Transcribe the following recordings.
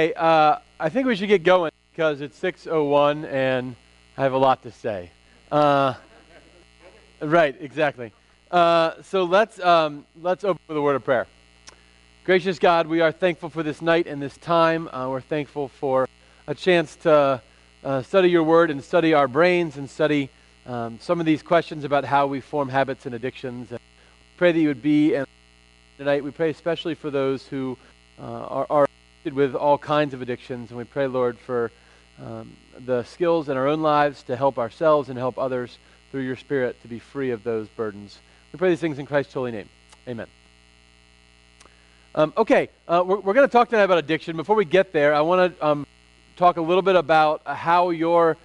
Hey, uh, I think we should get going because it's 6:01 and I have a lot to say. Uh, right, exactly. Uh, so let's um, let's open with a word of prayer. Gracious God, we are thankful for this night and this time. Uh, we're thankful for a chance to uh, study your word and study our brains and study um, some of these questions about how we form habits and addictions. And pray that you would be and tonight. We pray especially for those who uh, are, are with all kinds of addictions, and we pray, Lord, for um, the skills in our own lives to help ourselves and help others through your Spirit to be free of those burdens. We pray these things in Christ's holy name. Amen. Um, okay, uh, we're, we're going to talk tonight about addiction. Before we get there, I want to um, talk a little bit about how your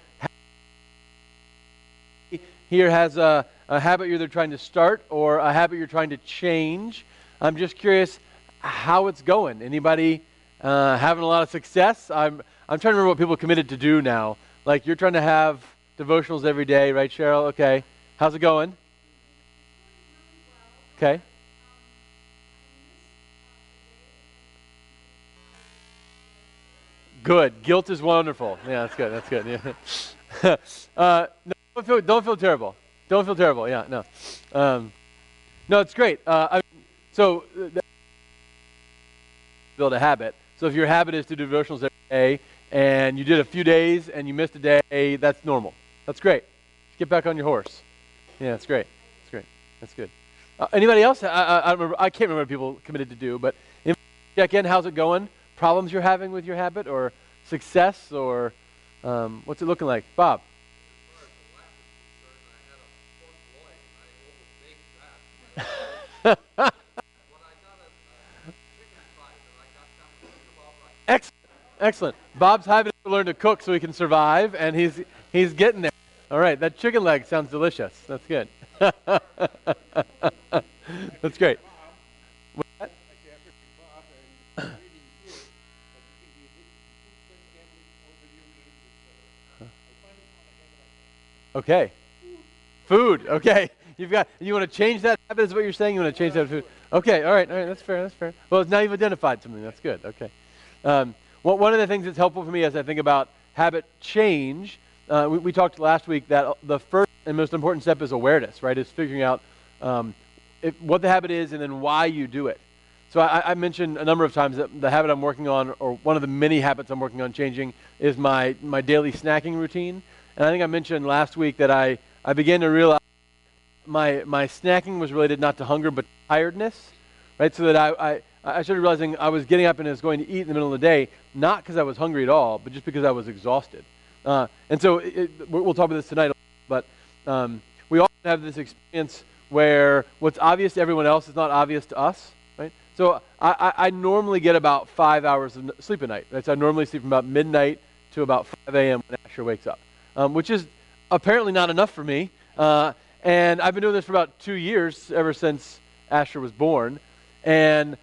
here has a, a habit you're either trying to start or a habit you're trying to change. I'm just curious how it's going. Anybody uh, having a lot of success. I'm, I'm trying to remember what people committed to do now. Like you're trying to have devotionals every day, right, Cheryl? Okay. How's it going? Okay. Good. Guilt is wonderful. Yeah, that's good. That's good. Yeah. uh, no, don't feel, don't feel terrible. Don't feel terrible. Yeah, no. Um, no, it's great. Uh, I, so, uh, build a habit. So if your habit is to do devotionals every day and you did a few days and you missed a day, that's normal. That's great. Get back on your horse. Yeah, that's great. That's great. That's good. Uh, anybody else? I, I, I, remember, I can't remember what people committed to do, but check in. How's it going? Problems you're having with your habit or success or um, what's it looking like? Bob. Excellent. Excellent. Bob's having to learn to cook so he can survive, and he's he's getting there. All right, that chicken leg sounds delicious. That's good. That's great. Okay. Food. Okay. You've got. You want to change that habit? Is what you're saying? You want to change that food? Okay. All right. All right. That's fair. That's fair. Well, now you've identified something. That's good. Okay. Um, one of the things that's helpful for me as I think about habit change, uh, we, we, talked last week that the first and most important step is awareness, right? Is figuring out um, if, what the habit is and then why you do it. So I, I, mentioned a number of times that the habit I'm working on, or one of the many habits I'm working on changing, is my, my daily snacking routine. And I think I mentioned last week that I, I began to realize my, my snacking was related not to hunger but tiredness, right? So that I, I I started realizing I was getting up and I was going to eat in the middle of the day, not because I was hungry at all, but just because I was exhausted. Uh, and so it, we'll talk about this tonight, but um, we often have this experience where what's obvious to everyone else is not obvious to us, right? So I, I, I normally get about five hours of sleep a night. Right? So I normally sleep from about midnight to about 5 a.m. when Asher wakes up, um, which is apparently not enough for me. Uh, and I've been doing this for about two years, ever since Asher was born. And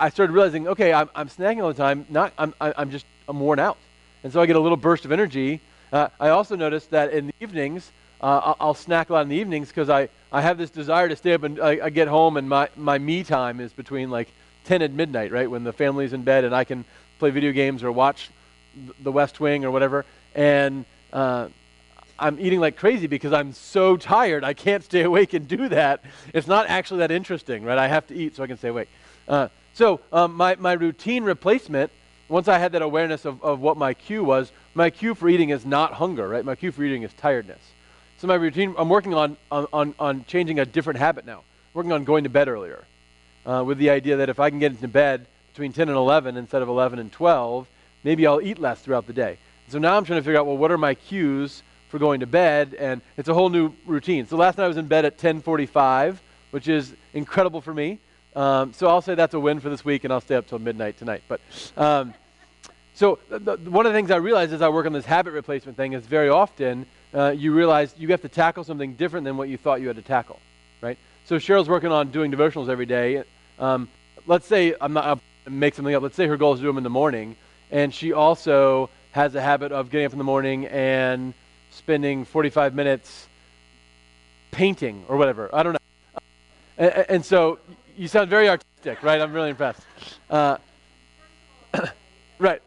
I started realizing, okay, I'm, I'm snacking all the time. Not, I'm, I'm just, I'm worn out. And so I get a little burst of energy. Uh, I also noticed that in the evenings, uh, I'll snack a lot in the evenings because I, I have this desire to stay up and I, I, get home and my, my me time is between like 10 and midnight, right? When the family's in bed and I can play video games or watch The West Wing or whatever. And uh, I'm eating like crazy because I'm so tired. I can't stay awake and do that. It's not actually that interesting, right? I have to eat so I can stay awake. Uh, so um, my, my routine replacement, once I had that awareness of, of what my cue was, my cue for eating is not hunger, right? My cue for eating is tiredness. So my routine, I'm working on, on, on, changing a different habit now. working on going to bed earlier uh, with the idea that if I can get into bed between 10 and 11 instead of 11 and 12, maybe I'll eat less throughout the day. So now I'm trying to figure out, well, what are my cues for going to bed? And it's a whole new routine. So last night I was in bed at 1045, which is incredible for me. Um, so I'll say that's a win for this week, and I'll stay up till midnight tonight. But um, so the, the, one of the things I realize as I work on this habit replacement thing is very often uh, you realize you have to tackle something different than what you thought you had to tackle, right? So Cheryl's working on doing devotionals every day. Um, let's say I'm not I'll make something up. Let's say her goal is to do them in the morning, and she also has a habit of getting up in the morning and spending 45 minutes painting or whatever. I don't know. And, and so you sound very artistic, right? I'm really impressed. Uh, right.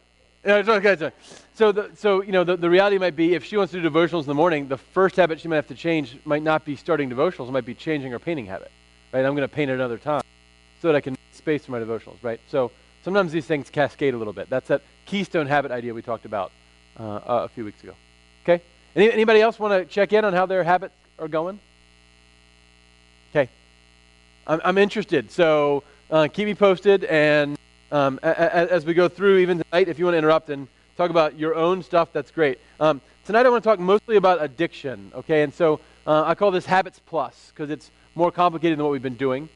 So, the, so you know, the, the reality might be if she wants to do devotionals in the morning, the first habit she might have to change might not be starting devotionals, it might be changing her painting habit. Right? I'm going to paint another time so that I can make space for my devotionals. Right? So sometimes these things cascade a little bit. That's that keystone habit idea we talked about uh, a few weeks ago. Okay. Any, anybody else want to check in on how their habits are going? I'm, I'm interested. So uh, keep me posted and um, a, a, as we go through, even tonight, if you want to interrupt and talk about your own stuff, that's great. Um, tonight, I want to talk mostly about addiction, okay? And so uh, I call this Habits Plus because it's more complicated than what we've been doing.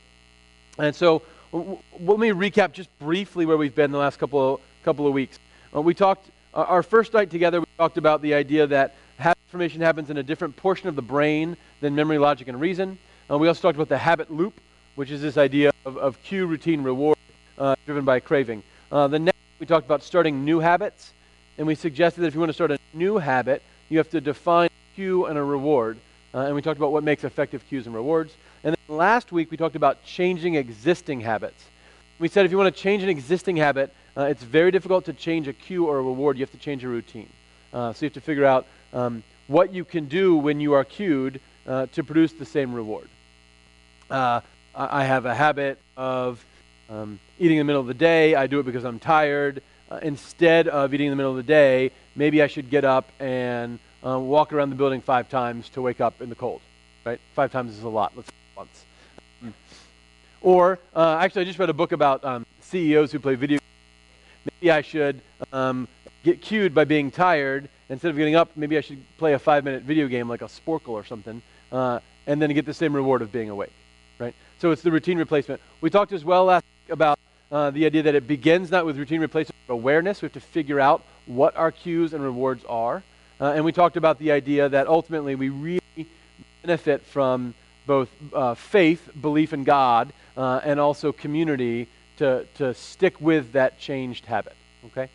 And so w- let me recap just briefly where we've been the last couple of, couple of weeks. Uh, we talked, uh, our first night together, we talked about the idea that habit formation happens in a different portion of the brain than memory, logic, and reason. Uh, we also talked about the habit loop, which is this idea of, of cue, routine, reward uh, driven by craving. Uh, the next, we talked about starting new habits, and we suggested that if you want to start a new habit, you have to define a cue and a reward. Uh, and we talked about what makes effective cues and rewards. And then last week, we talked about changing existing habits. We said if you want to change an existing habit, uh, it's very difficult to change a cue or a reward. You have to change a routine. Uh, so you have to figure out um, what you can do when you are cued uh, to produce the same reward. I have a habit of um, eating in the middle of the day, I do it because I'm tired. Uh, instead of eating in the middle of the day, maybe I should get up and uh, walk around the building five times to wake up in the cold. Right? Five times is a lot. Let's once. Um, or uh, actually, I just read a book about um, CEOs who play video. Maybe I should um, get cued by being tired. Instead of getting up, maybe I should play a five-minute video game like a Sporcle or something, uh, and then get the same reward of being awake. Right? So it's the routine replacement. We talked as well last about uh, the idea that it begins not with routine replacement, but awareness. We have to figure out what our cues and rewards are. Uh, and we talked about the idea that ultimately we really benefit from both uh, faith, belief in God, uh, and also community to, to stick with that changed habit. Okay?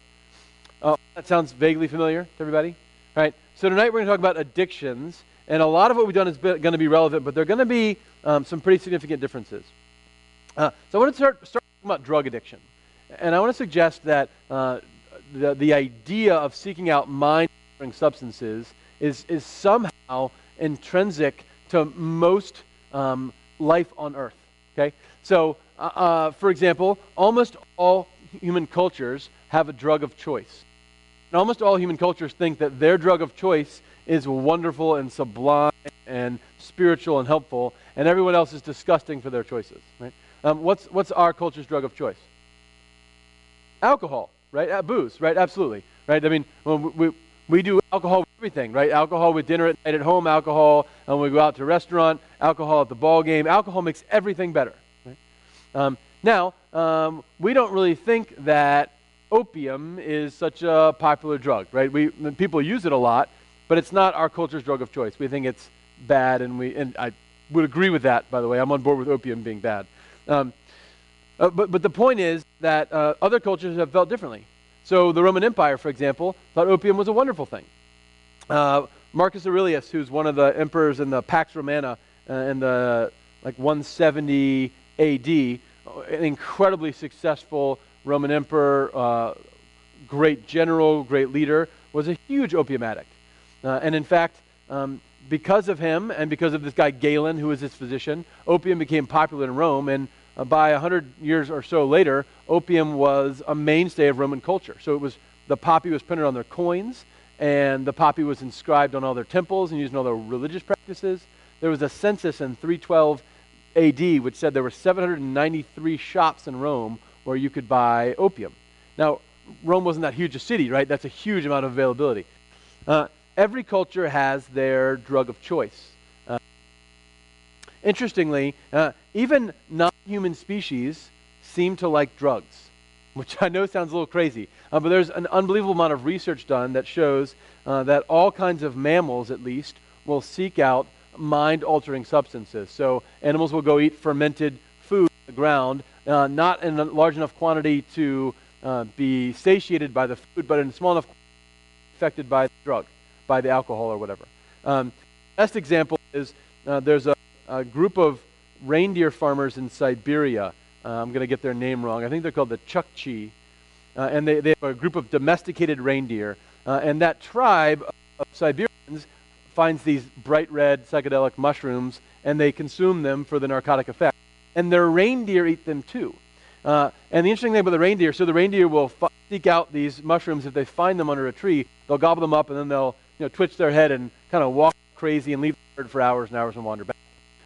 Uh, that sounds vaguely familiar to everybody? All right. So tonight we're going to talk about addictions. And a lot of what we've done is going to be relevant, but they're going to be um, some pretty significant differences. Uh, so I want to start, start talking about drug addiction. And I want to suggest that uh, the, the idea of seeking out mind altering substances is, is somehow intrinsic to most um, life on earth. Okay? So, uh, uh, for example, almost all human cultures have a drug of choice. And almost all human cultures think that their drug of choice is wonderful and sublime and spiritual and helpful, and everyone else is disgusting for their choices. Right? Um, what's, what's our culture's drug of choice? Alcohol, right? Uh, booze, right? Absolutely, right? I mean, we, we, we do alcohol with everything, right? Alcohol with dinner at night at home, alcohol when we go out to a restaurant, alcohol at the ball game. Alcohol makes everything better. Right? Um, now, um, we don't really think that opium is such a popular drug, right? We, people use it a lot, but it's not our culture's drug of choice. We think it's bad, and, we, and I would agree with that, by the way. I'm on board with opium being bad. Um, uh, but, but the point is that uh, other cultures have felt differently. So the Roman Empire, for example, thought opium was a wonderful thing. Uh, Marcus Aurelius, who's one of the emperors in the Pax Romana uh, in the like 170 AD, an incredibly successful Roman emperor, uh, great general, great leader, was a huge opium addict. Uh, and in fact, um, because of him and because of this guy Galen, who was his physician, opium became popular in Rome. And uh, by 100 years or so later, opium was a mainstay of Roman culture. So it was the poppy was printed on their coins, and the poppy was inscribed on all their temples and used in all their religious practices. There was a census in 312 AD which said there were 793 shops in Rome where you could buy opium. Now, Rome wasn't that huge a city, right? That's a huge amount of availability. Uh, every culture has their drug of choice. Uh, interestingly, uh, even non human species seem to like drugs, which I know sounds a little crazy. Uh, but there's an unbelievable amount of research done that shows uh, that all kinds of mammals, at least, will seek out mind altering substances. So animals will go eat fermented food on the ground, uh, not in a large enough quantity to be satiated by the food, but in small enough affected by the drug by the alcohol or whatever. Um, best example is uh, there's a, a, group of reindeer farmers in Siberia. Uh, I'm going to get their name wrong. I think they're called the Chukchi. uh, and they, they have a group of domesticated reindeer. Uh, and that tribe of Siberians finds these bright red psychedelic mushrooms, and they consume them for the narcotic effect. And their reindeer eat them too. Uh, and the interesting thing about the reindeer, so the reindeer will f- seek out these mushrooms. If they find them under a tree, they'll gobble them up, and then they'll know, twitch their head and kind of walk crazy and leave the for hours and hours and wander back.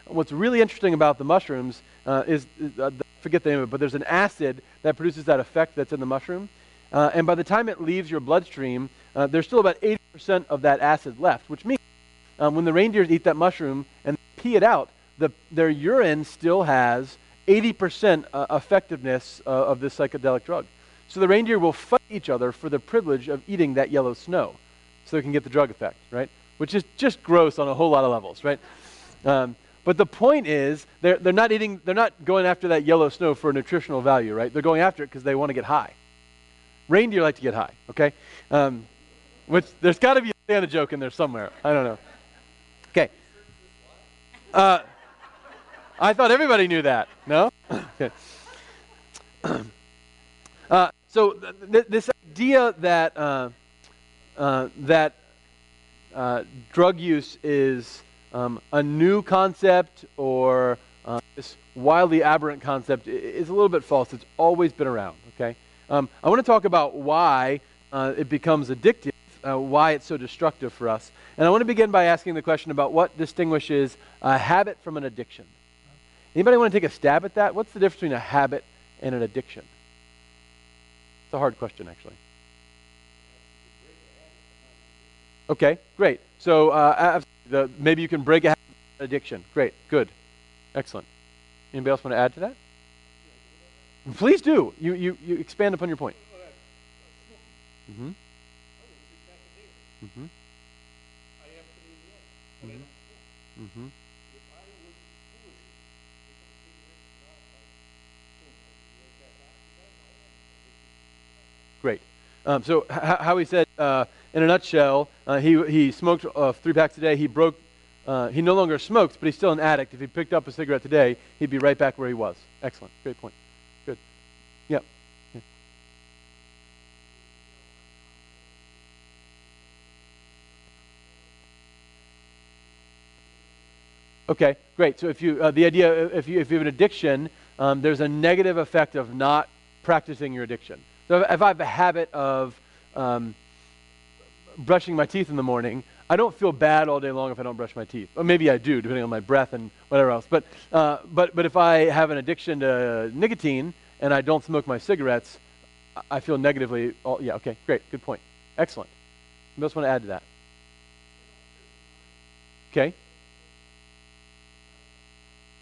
What's really interesting about the mushrooms uh, is, uh, forget the name of it, but there's an acid that produces that effect that's in the mushroom. Uh, and by the time it leaves your bloodstream, uh, there's still about 80% of that acid left, which means um, when the reindeers eat that mushroom and pee it out, the, their urine still has 80% uh, effectiveness uh, of this psychedelic drug. So the reindeer will fight each other for the privilege of eating that yellow snow so they can get the drug effect, right? Which is just gross on a whole lot of levels, right? Um, but the point is, they're, they're not eating, they're not going after that yellow snow for nutritional value, right? They're going after it because they want to get high. Reindeer like to get high, okay? Um, which there's got to be a Santa joke in there somewhere. I don't know. Okay. Uh, I thought everybody knew that. No? okay. Uh, so th- th- this idea that uh, uh, that uh, drug use is um, a new concept or uh, this wildly aberrant concept is a little bit false. It's always been around. Okay. Um, I want to talk about why uh, it becomes addictive, why it's so destructive for us, and I want to begin by asking the question about what distinguishes a habit from an addiction. Anybody want to take a stab at that? What's the difference between a habit and an addiction? It's a hard question, actually. Okay, great. So uh, the, maybe you can break a addiction. Great, good, excellent. Anybody else want to add to that? Please do. You, you, you expand upon your point. Mm-hmm. Mm-hmm. Mm-hmm. Great. Um, so how he said, uh, in a nutshell, uh, he, he smoked uh, three packs a day. He broke, uh, he no longer smokes, but he's still an addict. If he picked up a cigarette today, he'd be right back where he was. Excellent. Great point. Good. Yep. Okay, great. So if you, uh, the idea, if you, if you have an addiction, um, there's a negative effect of not practicing your addiction. So if I have a habit of um, brushing my teeth in the morning, I don't feel bad all day long if I don't brush my teeth. Or maybe I do, depending on my breath and whatever else. But, uh, but, but if I have an addiction to nicotine and I don't smoke my cigarettes, I feel negatively. All, yeah, okay, great, good point. Excellent. Anybody else want to add to that? Okay.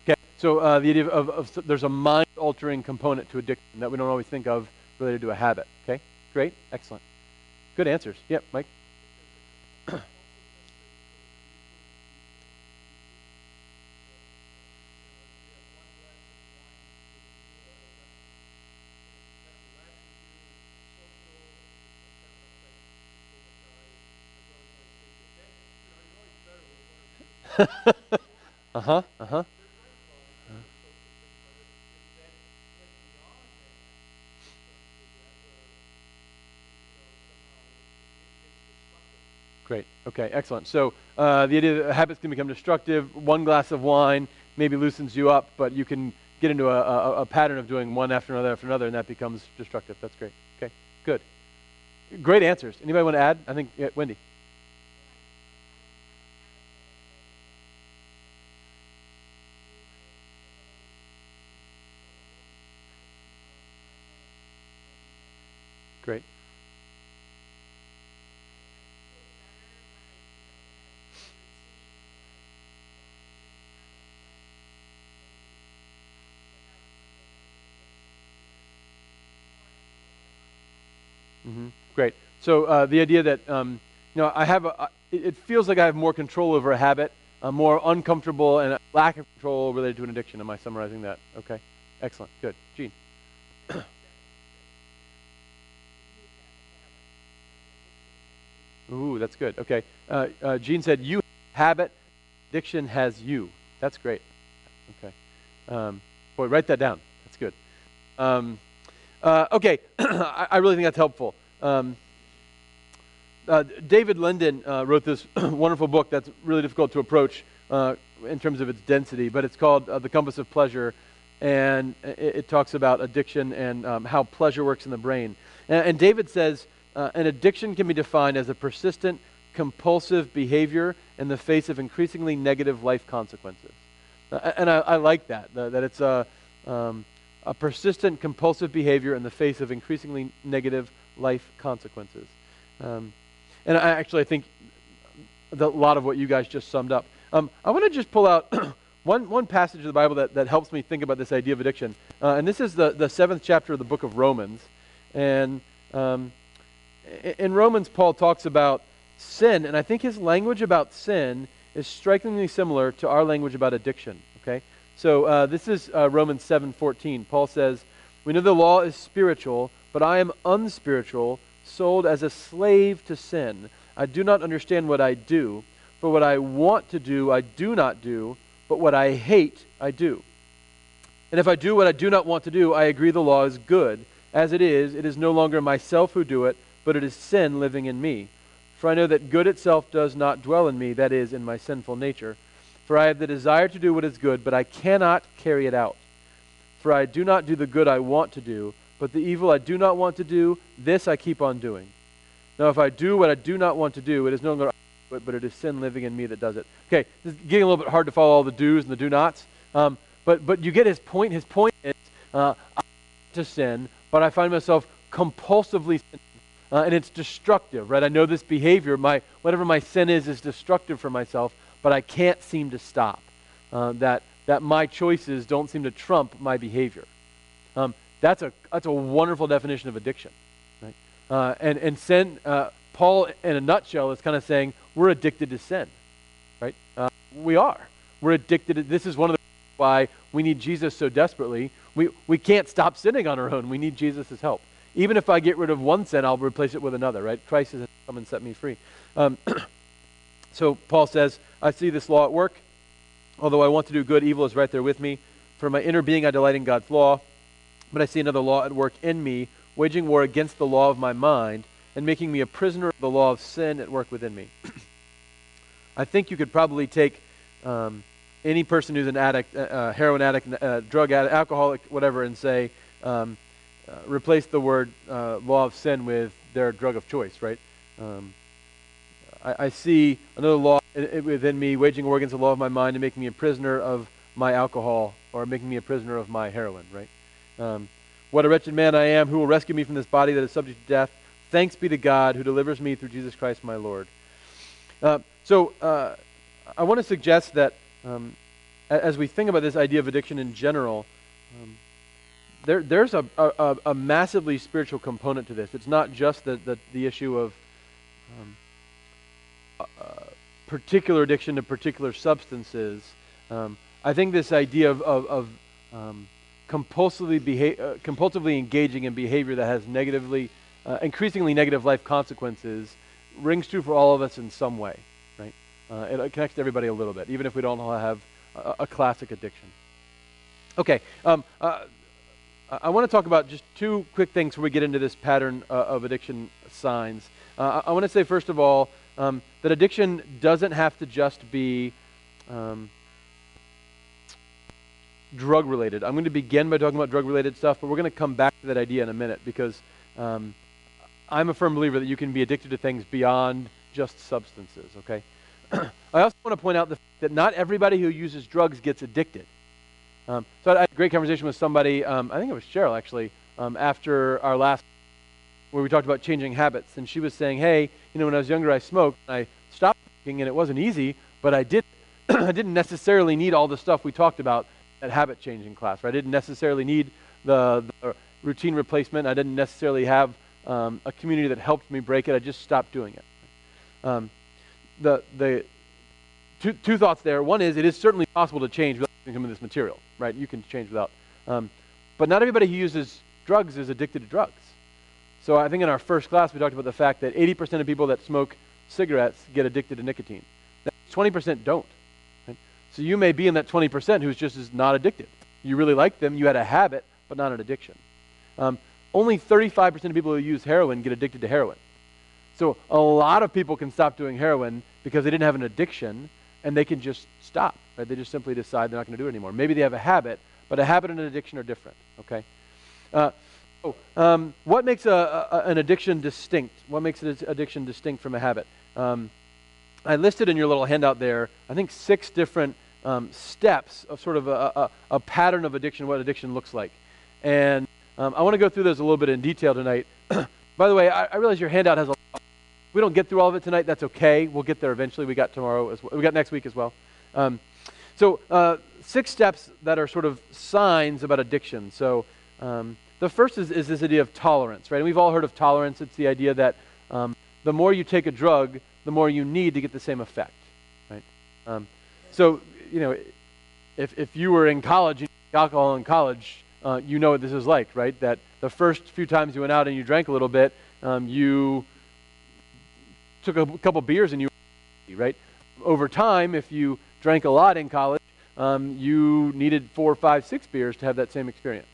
Okay, so uh, the idea of, of, of there's a mind altering component to addiction that we don't always think of related to a habit. Okay? Great. Excellent. Good answers. Yep, Mike. Uh huh. Uh huh. Great. Okay, excellent. So uh, the idea that habits can become destructive. One glass of wine maybe loosens you up, but you can get into a, a, a pattern of doing one after another after another, and that becomes destructive. That's great. Okay, good. Great answers. Anybody want to add? I think, yeah, Wendy. Great. Mm-hmm. Great. So uh, the idea that um, you know I have a, it feels like I have more control over a habit, a more uncomfortable and lack of control related to an addiction. Am I summarizing that? Okay. Excellent. Good. Gene. Ooh, that's good. Okay. Uh, uh, Gene said, "You habit, addiction has you." That's great. Okay. Um, boy, write that down. That's good. Um, Uh, okay, I, I, really think that's helpful. Um, uh, David Linden uh, wrote this wonderful book that's really difficult to approach uh, in terms of its density, but it's called uh, The Compass of Pleasure, and it, it talks about addiction and um, how pleasure works in the brain. And, and David says uh, an addiction can be defined as a persistent, compulsive behavior in the face of increasingly negative life consequences. Uh, and I, I, like that, that it's a, um, a persistent, compulsive behavior in the face of increasingly negative life consequences. Um, and I actually I think a lot of what you guys just summed up. Um, I want to just pull out one, one passage of the Bible that, that helps me think about this idea of addiction. Uh, and this is the, the seventh chapter of the book of Romans. And um, in Romans, Paul talks about sin. And I think his language about sin is strikingly similar to our language about addiction. Okay? So uh, this is uh, Romans 7.14. Paul says, We know the law is spiritual, but I am unspiritual, sold as a slave to sin. I do not understand what I do for what I want to do, I do not do, but what I hate, I do. And if I do what I do not want to do, I agree the law is good. As it is, it is no longer myself who do it, but it is sin living in me. For I know that good itself does not dwell in me, that is, in my sinful nature. For I have the desire to do what is good, but I cannot carry it out. For I do not do the good I want to do, but the evil I do not want to do, this I keep on doing. Now, if I do what I do not want to do, it is no longer but, but it is sin living in me that does it. Okay, this is getting a little bit hard to follow all the do's and the do nots. Um, but, but you get his point. His point is uh, to sin, but I find myself compulsively sinning. Uh, and it's destructive, right? I know this behavior, my whatever my sin is, is destructive for myself, but I can't seem to stop. Uh, that that my choices don't seem to trump my behavior. Um, that's a that's a wonderful definition of addiction, right? Uh, and and sin, uh, Paul, in a nutshell, is kind of saying we're addicted to sin, right? Uh, we are. We're addicted. To, this is one of the why we need Jesus so desperately. We, we can't stop sinning on our own. We need Jesus' help. Even if I get rid of one sin, I'll replace it with another, right? Christ has come and set me free. Um, so Paul says, I see this law at work. Although I want to do good, evil is right there with me. For my inner being, I delight in God's law. But I see another law at work in me, waging war against the law of my mind and making me a prisoner of the law of sin at work within me. I think you could probably take um, any person who's an addict, uh, uh, heroin addict, uh, drug addict, alcoholic, whatever, and say, um, uh, replace the word uh, law of sin with their drug of choice, right? Um, I, I, see another law within me waging war against the law of my mind and making me a prisoner of my alcohol or making me a prisoner of my heroin, right? Um, what a wretched man I am. Who will rescue me from this body that is subject to death? Thanks be to God who delivers me through Jesus Christ my Lord. Uh, so uh, I want to suggest that um, as we think about this idea of addiction in general, um, there, there's a, a, a, massively spiritual component to this. It's not just the, the, the issue of um, particular addiction to particular substances. Um, I think this idea of, of, of um, compulsively, uh, compulsively engaging in behavior that has negatively uh, increasingly negative life consequences rings true for all of us in some way, right? Uh, it connects to everybody a little bit, even if we don't all have a, a classic addiction. Okay, um, uh, I want to talk about just two quick things before we get into this pattern uh, of addiction signs. Uh, I want to say, first of all, um, that addiction doesn't have to just be um, drug related. I'm going to begin by talking about drug related stuff, but we're going to come back to that idea in a minute because um, I'm a firm believer that you can be addicted to things beyond just substances, okay? I also want to point out the, that not everybody who uses drugs gets addicted. Um, so I had a great conversation with somebody, um, I think it was Cheryl actually, um, after our last, where we talked about changing habits. And she was saying, hey, you know, when I was younger, I smoked. And I stopped smoking, and it wasn't easy, but I, did, I didn't necessarily need all the stuff we talked about at habit changing class. Right? I didn't necessarily need the, the routine replacement. I didn't necessarily have um, a community that helped me break it. I just stopped doing it. Um, the the two, two thoughts there. One is it is certainly possible to change without some of this material, right? You can change without. Um, but not everybody who uses drugs is addicted to drugs. So I think in our first class we talked about the fact that 80% of people that smoke cigarettes get addicted to nicotine. 20% don't. So you may be in that 20% who's just is not addicted. You really like them, you had a habit, but not an addiction. Um, only 35% of people who use heroin get addicted to heroin. So a lot of people can stop doing heroin because they didn't have an addiction and they can just stop. Right? They just simply decide they're not going to do it anymore. Maybe they have a habit, but a habit and an addiction are different. Okay. Uh, oh, um, what makes a, a, an addiction distinct? What makes an addiction distinct from a habit? Um, I listed in your little handout there, I think, six different um, steps of sort of a, a, a, pattern of addiction, what addiction looks like. And um, I want to go through those a little bit in detail tonight. By the way, I, I, realize your handout has a lot. We don't get through all of it tonight. That's okay. We'll get there eventually. We got tomorrow as well. We got next week as well. Um, so, uh, six steps that are sort of signs about addiction. So, um, the first is, is, this idea of tolerance, right? And we've all heard of tolerance. It's the idea that um, the more you take a drug, the more you need to get the same effect, right? Um, so, you know, if, if you were in college, you alcohol in college, uh, you know what this is like, right? That the first few times you went out and you drank a little bit, um, you took a couple beers and you, right? Over time, if you drank a lot in college, um, you needed four, five, six beers to have that same experience.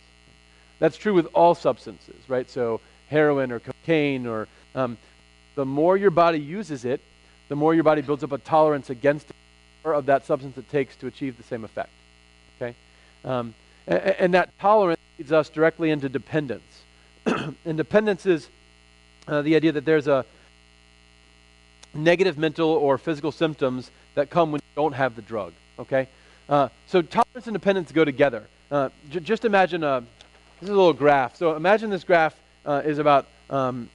That's true with all substances, right? So heroin or cocaine or um, the more your body uses it, the more your body builds up a tolerance against of that substance it takes to achieve the same effect. Okay, um, and, and, that tolerance leads us directly into dependence. and dependence is uh, the idea that there's a negative mental or physical symptoms that come when you don't have the drug. Okay, uh, so tolerance and dependence go together. Uh, j- just imagine a this is a little graph. So imagine this graph uh, is about um,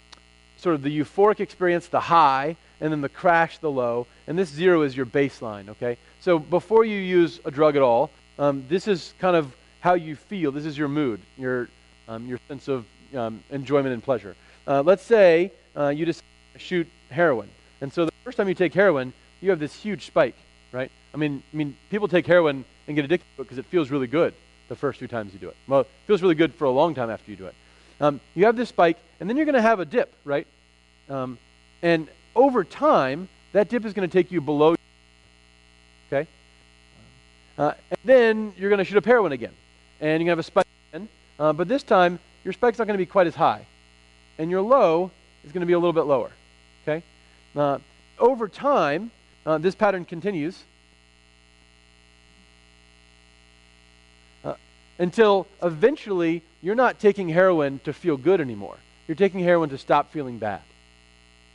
sort of the euphoric experience, the high, and then the crash, the low. And this zero is your baseline, okay? So before you use a drug at all, um, this is kind of how you feel. This is your mood, your, um, your sense of um, enjoyment and pleasure. Uh, let's say uh, you just shoot heroin. And so the first time you take heroin, you have this huge spike, right? I mean, I mean, people take heroin and get addicted to it because it feels really good the first few times you do it. Well, it feels really good for a long time after you do it. Um, you have this spike, and then you're going to have a dip, right? Um, and over time, that dip is going to take you below. Okay? Uh, and then you're going to shoot up heroin again. And you're going to have a spike again. Uh, but this time, your spike's not going to be quite as high. And your low is going to be a little bit lower. Okay? Uh, over time, uh, this pattern continues. until eventually you're not taking heroin to feel good anymore. You're taking heroin to stop feeling bad.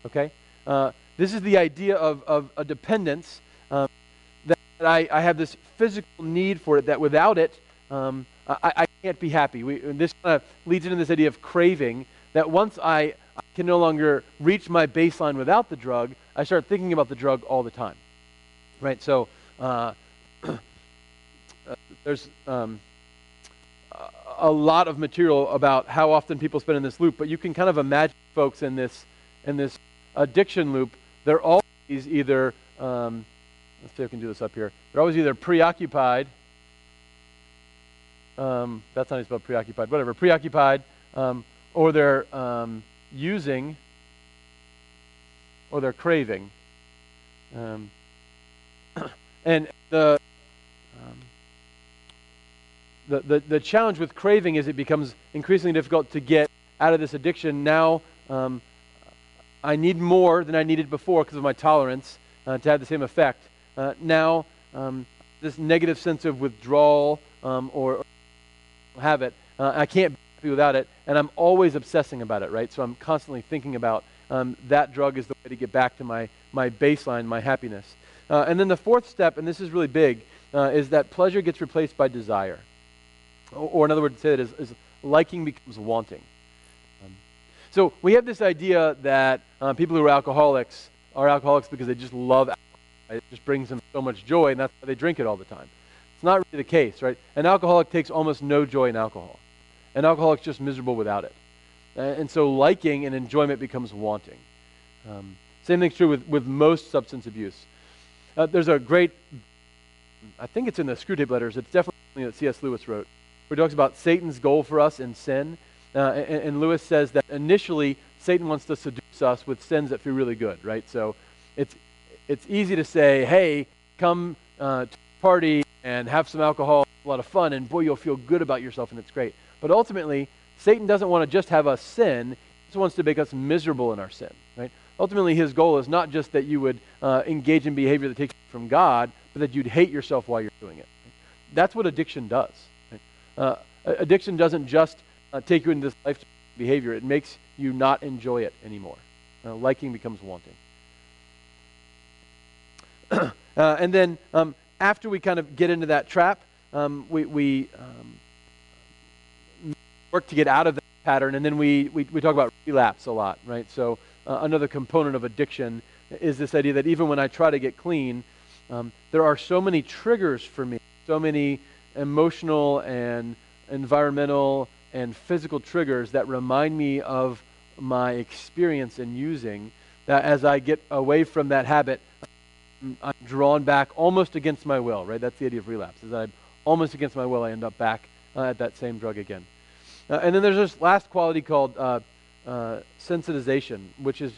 Okay? This is the idea of, of a dependence um, that I, I, have this physical need for it, that without it, um, I, I, can't be happy. We, this kind of leads into this idea of craving, that once I, I can no longer reach my baseline without the drug, I start thinking about the drug all the time. Right? So, uh, uh there's. Um, a lot of material about how often people spend in this loop, but you can kind of imagine folks in this in this addiction loop. They're always either um, let's see if I can do this up here. They're always either preoccupied. Um, that's not spelled preoccupied. Whatever, preoccupied, um, or they're um, using, or they're craving. Um, and the the, the, the challenge with craving is it becomes increasingly difficult to get out of this addiction. Now, um, I need more than I needed before because of my tolerance uh, to have the same effect. Uh, now, um, this negative sense of withdrawal um, or, or, habit, uh, I can't be without it, and I'm always obsessing about it, right? So I'm constantly thinking about um, that drug is the way to get back to my, my baseline, my happiness. Uh, and then the fourth step, and this is really big, uh, is that pleasure gets replaced by desire. Or, another word to say that is, is liking becomes wanting. Um, so we have this idea that uh, people who are alcoholics are alcoholics because they just love alcohol. Right? It just brings them so much joy, and that's why they drink it all the time. It's not really the case, right? An alcoholic takes almost no joy in alcohol. An alcoholic's just miserable without it. And so liking and enjoyment becomes wanting. Um, same thing's true with, with most substance abuse. Uh, there's a great, I think it's in the Screwtape Letters, it's definitely that C.S. Lewis wrote where he talks about Satan's goal for us in sin. Uh, and, and, Lewis says that initially Satan wants to seduce us with sins that feel really good, right? So it's, it's easy to say, hey, come uh, to party and have some alcohol, a lot of fun, and boy, you'll feel good about yourself and it's great. But ultimately, Satan doesn't want to just have us sin, he just wants to make us miserable in our sin, right? Ultimately, his goal is not just that you would uh, engage in behavior that takes you from God, but that you'd hate yourself while you're doing it. That's what addiction does. Right? Uh, addiction doesn't just uh, take you into this life behavior, it makes you not enjoy it anymore. Uh, liking becomes wanting. Uh, and then um, after we kind of get into that trap, um, we, we um, work to get out of that pattern, and then we, we, we talk about relapse a lot, right? So uh, another component of addiction is this idea that even when I try to get clean, um, there are so many triggers for me, so many emotional and environmental and physical triggers that remind me of my experience in using that as I get away from that habit, I'm drawn back almost against my will, right? That's the idea of relapse, is that I'm almost against my will, I end up back uh, at that same drug again. Uh, and then there's this last quality called uh, uh sensitization, which is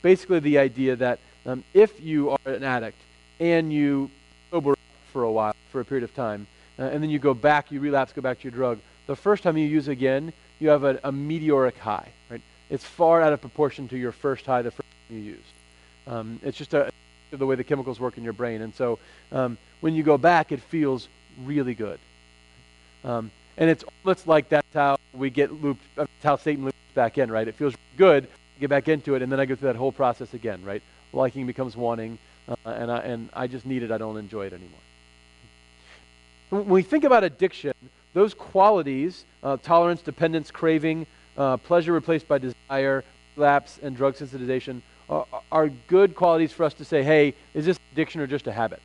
basically the idea that um, if you are an addict and you sober up for a while, for a period of time, uh, and then you go back, you relapse, go back to your drug, the first time you use again, you have a, a meteoric high, right? It's far out of proportion to your first high the first time you used. Um, it's just a, the way the chemicals work in your brain. And so um, when you go back, it feels really good. Um, and it's almost like that's how we get looped, that's how Satan loops back in, right? It feels good, get back into it, and then I go through that whole process again, right? Liking becomes wanting, uh, and, I, and I just need it, I don't enjoy it anymore. When we think about addiction, those qualities, uh, tolerance, dependence, craving, uh, pleasure replaced by desire, relapse, and drug sensitization, are, are, good qualities for us to say, hey, is this addiction or just a habit?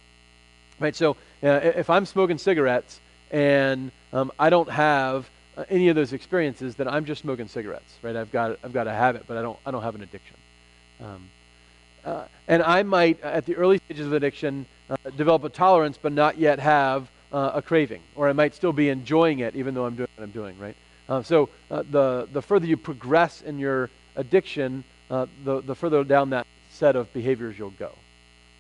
Right, so uh, if I'm smoking cigarettes and um, I don't have uh, any of those experiences, then I'm just smoking cigarettes, right? I've got, I've got a habit, but I don't, I don't have an addiction. Um, uh, and I might, at the early stages of addiction, uh, develop a tolerance, but not yet have uh, a craving, or I might still be enjoying it even though I'm doing what I'm doing, right? Uh, so uh, the, the further you progress in your addiction, uh, the, the further down that set of behaviors you'll go.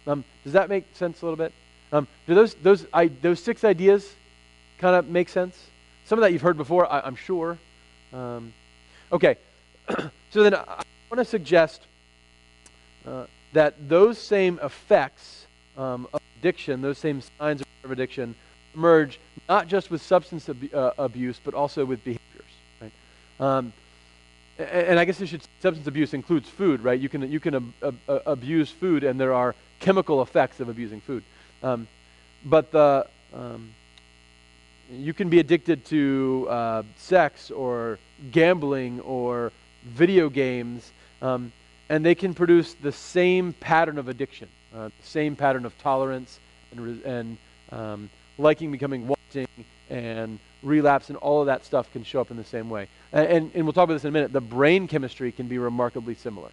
Um, does that make sense a little bit? Um, do those, those, I, those six ideas kind of make sense? Some of that you've heard before, I, am sure. Um, okay, so then I want to suggest uh, that those same effects um, of addiction, those same signs of addiction, emerge not just with substance ab- uh, abuse, but also with behaviors. Right? Um, and, and, I guess should, substance abuse includes food, right? You can, you can ab- ab- abuse food, and there are chemical effects of abusing food. Um, but the, um, you can be addicted to uh, sex or gambling or video games, um, and they can produce the same pattern of addiction, uh, the same pattern of tolerance and, and um, liking becoming wanting and relapse and all of that stuff can show up in the same way. And, and, and we'll talk about this in a minute. The brain chemistry can be remarkably similar,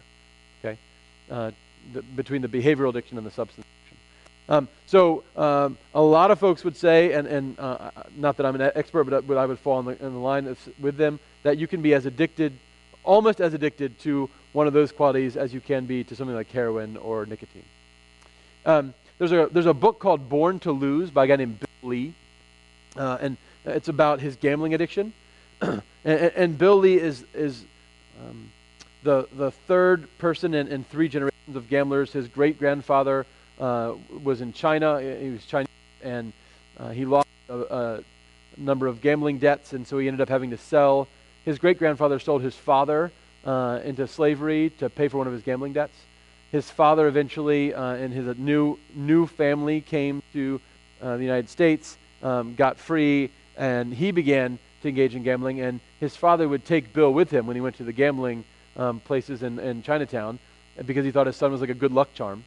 okay, uh, the, between the behavioral addiction and the substance addiction. Um, so um, a lot of folks would say, and, and uh, not that I'm an expert, but, but I would fall in the, in the line with them, that you can be as addicted, almost as addicted to one of those qualities as you can be to something like heroin or nicotine. Um, there's a, there's a book called Born to Lose by a guy named Bill Lee. Uh, and it's about his gambling addiction. and, and, Bill Lee is, is um, the, the third person in, in, three generations of gamblers. His great grandfather uh, was in China. He was Chinese, and uh, he lost a, a, number of gambling debts, and so he ended up having to sell. His great grandfather sold his father uh, into slavery to pay for one of his gambling debts. His father eventually, uh, and his new new family came to uh, the United States, um, got free, and he began to engage in gambling. And his father would take Bill with him when he went to the gambling um, places in, in Chinatown because he thought his son was like a good luck charm.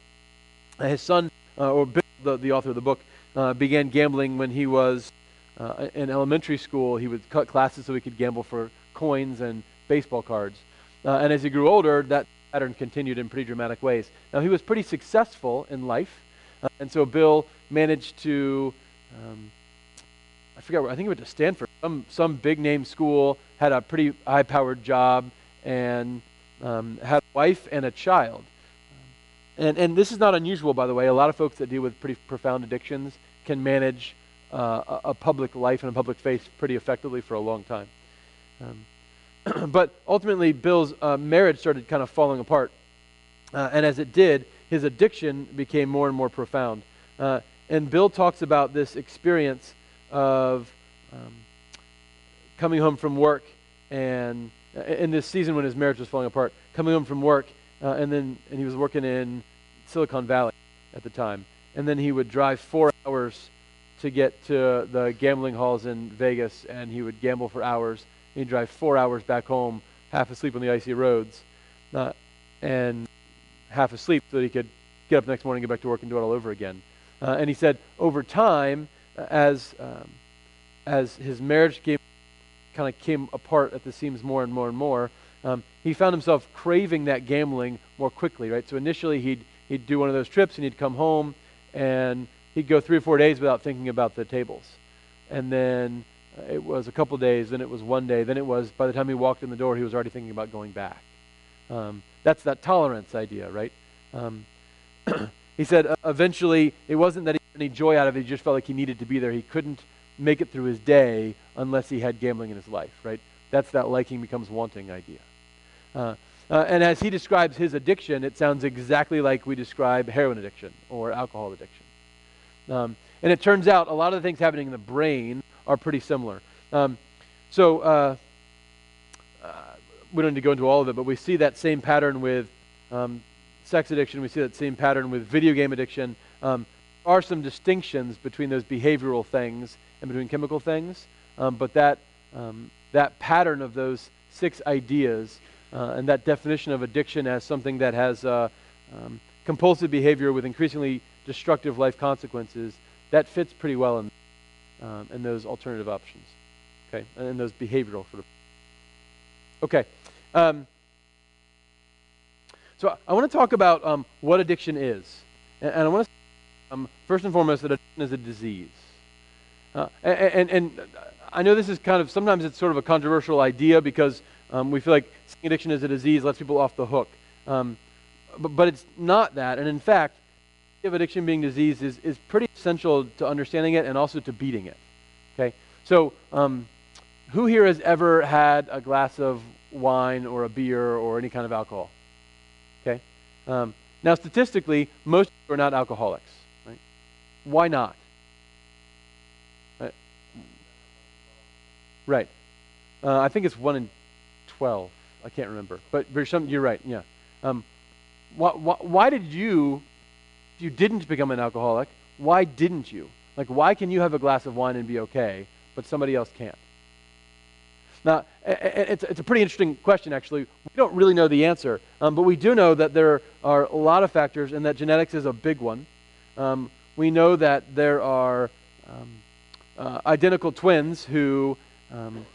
his son, uh, or Bill, the, the author of the book, uh, began gambling when he was uh, in elementary school. He would cut classes so he could gamble for coins and baseball cards. Uh, and as he grew older, that pattern continued in pretty dramatic ways. Now, he was pretty successful in life, uh, and so Bill managed to, um, I forget, where, I think he went to Stanford, some, some big name school, had a pretty high powered job, and um, had a wife and a child. And, and this is not unusual, by the way. A lot of folks that deal with pretty profound addictions can manage uh, a, a, public life and a public faith pretty effectively for a long time. Um, but ultimately, Bill's uh, marriage started kind of falling apart. Uh, and as it did, his addiction became more and more profound. Uh, and Bill talks about this experience of um, coming home from work and uh, in this season when his marriage was falling apart, coming home from work, uh, and then and he was working in Silicon Valley at the time, and then he would drive four hours to get to the gambling halls in Vegas, and he would gamble for hours. He'd drive four hours back home, half asleep on the icy roads, uh, and half asleep so that he could get up the next morning, get back to work, and do it all over again. Uh, and he said, over time, uh, as um, as his marriage came, kind of came apart at the seams more and more and more, um, he found himself craving that gambling more quickly. Right. So initially, he'd he'd do one of those trips, and he'd come home, and he'd go three or four days without thinking about the tables, and then it was a couple days, then it was one day, then it was by the time he walked in the door, he was already thinking about going back. Um, that's that tolerance idea, right? Um, he said uh, eventually it wasn't that he had any joy out of it, he just felt like he needed to be there. He couldn't make it through his day unless he had gambling in his life, right? That's that liking becomes wanting idea. Uh, uh, and as he describes his addiction, it sounds exactly like we describe heroin addiction or alcohol addiction. Um, and it turns out a lot of the things happening in the brain are pretty similar. Um, so uh, uh, we don't need to go into all of it, but we see that same pattern with um, sex addiction. We see that same pattern with video game addiction. Um, are some distinctions between those behavioral things and between chemical things, um, but that um, that pattern of those six ideas uh, and that definition of addiction as something that has uh, um, compulsive behavior with increasingly destructive life consequences, that fits pretty well in, um, in those alternative options, okay, and those behavioral sort of. Okay. Um, so I want to talk about um, what addiction is. And, and I want to, um, first and foremost, that addiction is a disease. Uh, and, and, and, I know this is kind of, sometimes it's sort of a controversial idea because um, we feel like addiction is a disease, lets people off the hook. Um, but, but it's not that. And in fact, of addiction being disease is, is pretty essential to understanding it and also to beating it. Okay? So, um, who here has ever had a glass of wine or a beer or any kind of alcohol? Okay? Um, now, statistically, most are not alcoholics. Right? Why not? Right. right. Uh, I think it's 1 in 12. I can't remember. But some, you're right, yeah. Um, why, why, why did you, if you didn't become an alcoholic, why didn't you? Like, why can you have a glass of wine and be okay, but somebody else can't? Now, it's, it's a pretty interesting question, actually. We don't really know the answer, um, but we do know that there are a lot of factors and that genetics is a big one. Um, we know that there are um, uh, identical twins who, um,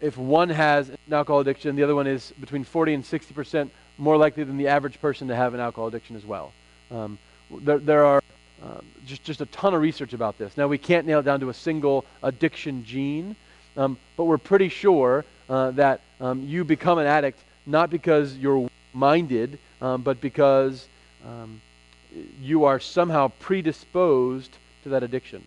if one has an alcohol addiction, the other one is between 40 and 60 percent more likely than the average person to have an alcohol addiction as well. Um, there, there, are um, just, just a ton of research about this. Now, we can't nail it down to a single addiction gene. Um, but we're pretty sure uh, that um, you become an addict not because you're minded, um, but because um, you are somehow predisposed to that addiction.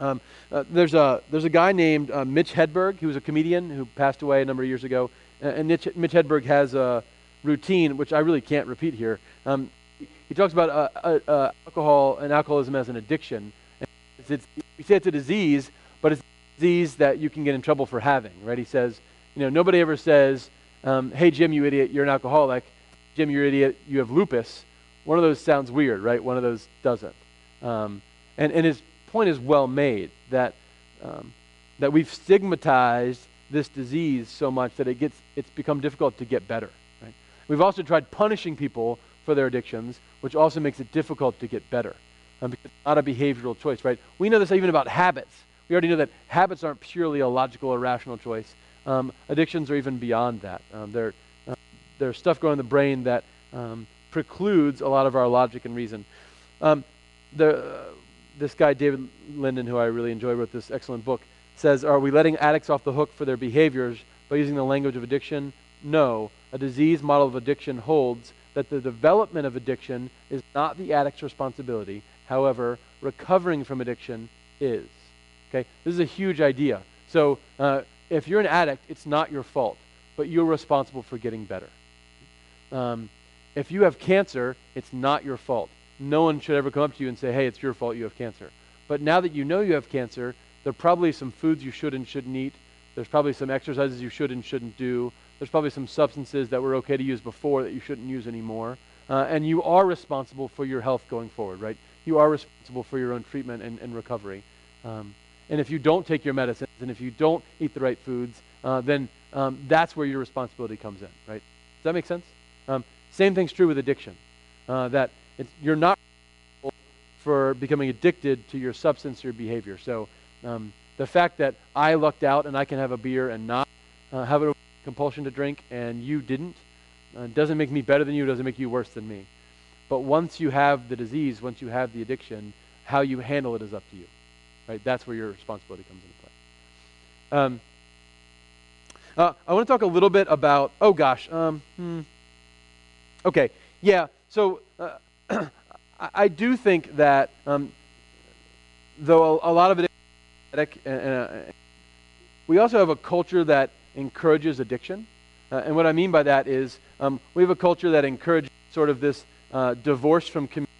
Um, uh, there's, a, there's a guy named uh, Mitch Hedberg. who was a comedian who passed away a number of years ago. and Mitch, Mitch Hedberg has a routine, which I really can't repeat here. Um, he talks about uh, uh, uh, alcohol and alcoholism as an addiction. It's, it's, we say it's a disease, but it's a disease that you can get in trouble for having, right? He says, you know, nobody ever says, um, hey, Jim, you idiot, you're an alcoholic. Jim, you're an idiot, you have lupus. One of those sounds weird, right? One of those doesn't. Um, and, and his point is well made that, um, that we've stigmatized this disease so much that it gets, it's become difficult to get better. Right? We've also tried punishing people for their addictions, which also makes it difficult to get better. Um, it's not a behavioral choice, right? We know this even about habits. We already know that habits aren't purely a logical or rational choice. Um, addictions are even beyond that. Um, there, uh, there's stuff going in the brain that um, precludes a lot of our logic and reason. Um, the, uh, this guy, David Linden, who I really enjoy, wrote this excellent book, says, Are we letting addicts off the hook for their behaviors by using the language of addiction? No. A disease model of addiction holds that the development of addiction is not the addict's responsibility. However, recovering from addiction is. Okay, this is a huge idea. So uh, if you're an addict, it's not your fault. but you're responsible for getting better. Um, if you have cancer, it's not your fault. No one should ever come up to you and say, hey, it's your fault you have cancer. But now that you know you have cancer, there are probably some foods you should and shouldn't eat. There's probably some exercises you should and shouldn't do. There's probably some substances that were okay to use before that you shouldn't use anymore. Uh, and you are responsible for your health going forward, right? You are responsible for your own treatment and, and recovery. Um, and if you don't take your medicines and if you don't eat the right foods, uh, then um, that's where your responsibility comes in, right? Does that make sense? Um, same thing's true with addiction. Uh, that you're not for becoming addicted to your substance or behavior. So um, the fact that I lucked out and I can have a beer and not uh, have a compulsion to drink and you didn't uh, doesn't make me better than you, doesn't make you worse than me. But once you have the disease, once you have the addiction, how you handle it is up to you. Right? That's where your responsibility comes into play. Um, uh, I want to talk a little bit about, oh gosh, um, hmm. okay, yeah, so uh, I, do think that um, though a, a, lot of it is and, uh, we also have a culture that encourages addiction. Uh, and what I mean by that is um, we have a culture that encourages sort of this uh, divorce from community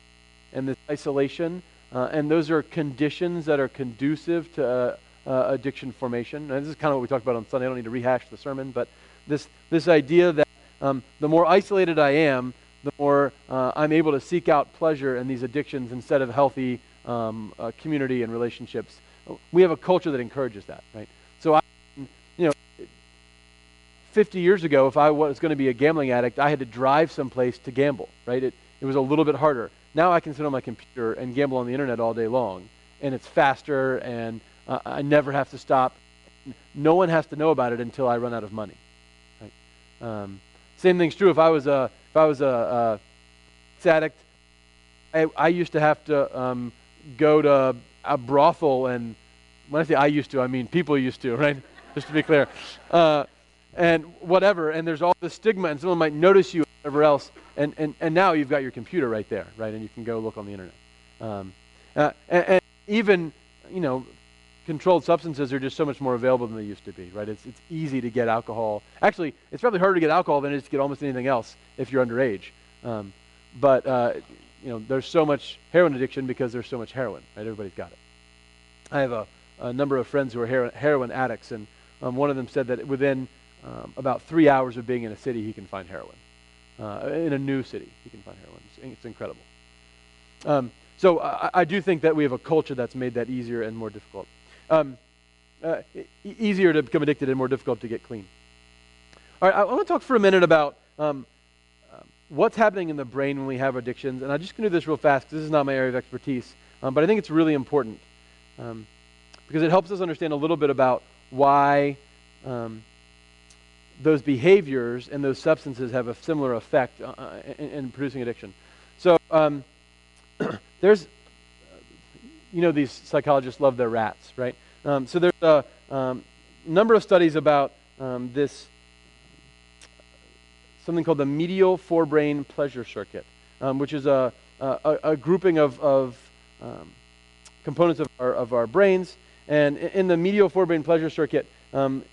and this isolation. Uh, and those are conditions that are conducive to uh, uh, addiction formation. And this is kind of what we talked about on Sunday. I don't need to rehash the sermon, but this, this idea that um, the more isolated I am, the more uh, I'm able to seek out pleasure in these addictions instead of healthy um, community and relationships. We have a culture that encourages that, right? So I, 50 years ago, if I was going to be a gambling addict, I had to drive someplace to gamble, right? It, it was a little bit harder. Now I can sit on my computer and gamble on the internet all day long, and it's faster, and uh, I never have to stop. No one has to know about it until I run out of money. Right? Um, same thing's true if I was a if I was a, a addict. I, I, used to have to um, go to a brothel, and when I say I used to, I mean people used to, right? Just to be clear. Uh, and whatever, and there's all this stigma, and someone might notice you, whatever else, and, and, and now you've got your computer right there, right, and you can go look on the internet. Um, uh, and, and, even, you know, controlled substances are just so much more available than they used to be, right? It's, it's easy to get alcohol. Actually, it's probably harder to get alcohol than it is to get almost anything else if you're underage. Um, but, uh, you know, there's so much heroin addiction because there's so much heroin, right? Everybody's got it. I have a, a number of friends who are heroin, heroin addicts, and um, one of them said that within – um, about three hours of being in a city, he can find heroin. Uh, in a new city, he can find heroin. It's, it's incredible. Um, so I, I, do think that we have a culture that's made that easier and more difficult. Um, uh, easier to become addicted and more difficult to get clean. All right, I, I want to talk for a minute about um, uh, what's happening in the brain when we have addictions. And I'm just going to do this real fast because this is not my area of expertise. Um, but I think it's really important um, because it helps us understand a little bit about why um, those behaviors and those substances have a similar effect uh, uh in, in, producing addiction. So um, there's, you know, these psychologists love their rats, right? Um, so there's a um, number of studies about um, this, something called the medial forebrain pleasure circuit, um, which is a, a, a, grouping of, of um, components of our, of our brains. And in the medial forebrain pleasure circuit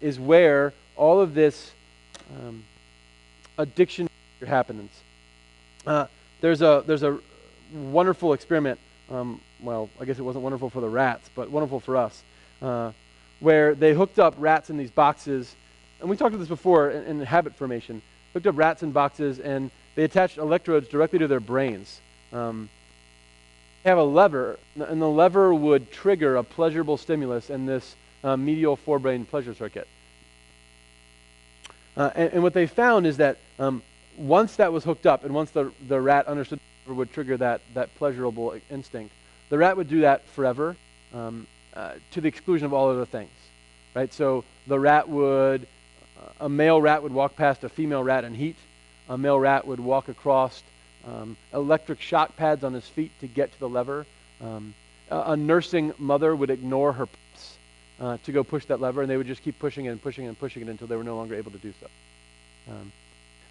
is where all of this um, addiction happens. Uh, there's a there's a wonderful experiment. Um, well, I guess it wasn't wonderful for the rats, but wonderful for us, uh, where they hooked up rats in these boxes, and we talked about this before in, in, habit formation. Hooked up rats in boxes, and they attached electrodes directly to their brains. Um, they have a lever, and the lever would trigger a pleasurable stimulus in this uh, medial forebrain pleasure circuit. Uh, and, and, what they found is that um, once that was hooked up and once the, the rat understood would trigger that, that pleasurable instinct, the rat would do that forever um, uh, to the exclusion of all other things. Right? So the rat would, uh, a male rat would walk past a female rat in heat. A male rat would walk across um, electric shock pads on his feet to get to the lever. Um, a, a nursing mother would ignore her uh, to go push that lever, and they would just keep pushing it and pushing it and pushing it until they were no longer able to do so. Um,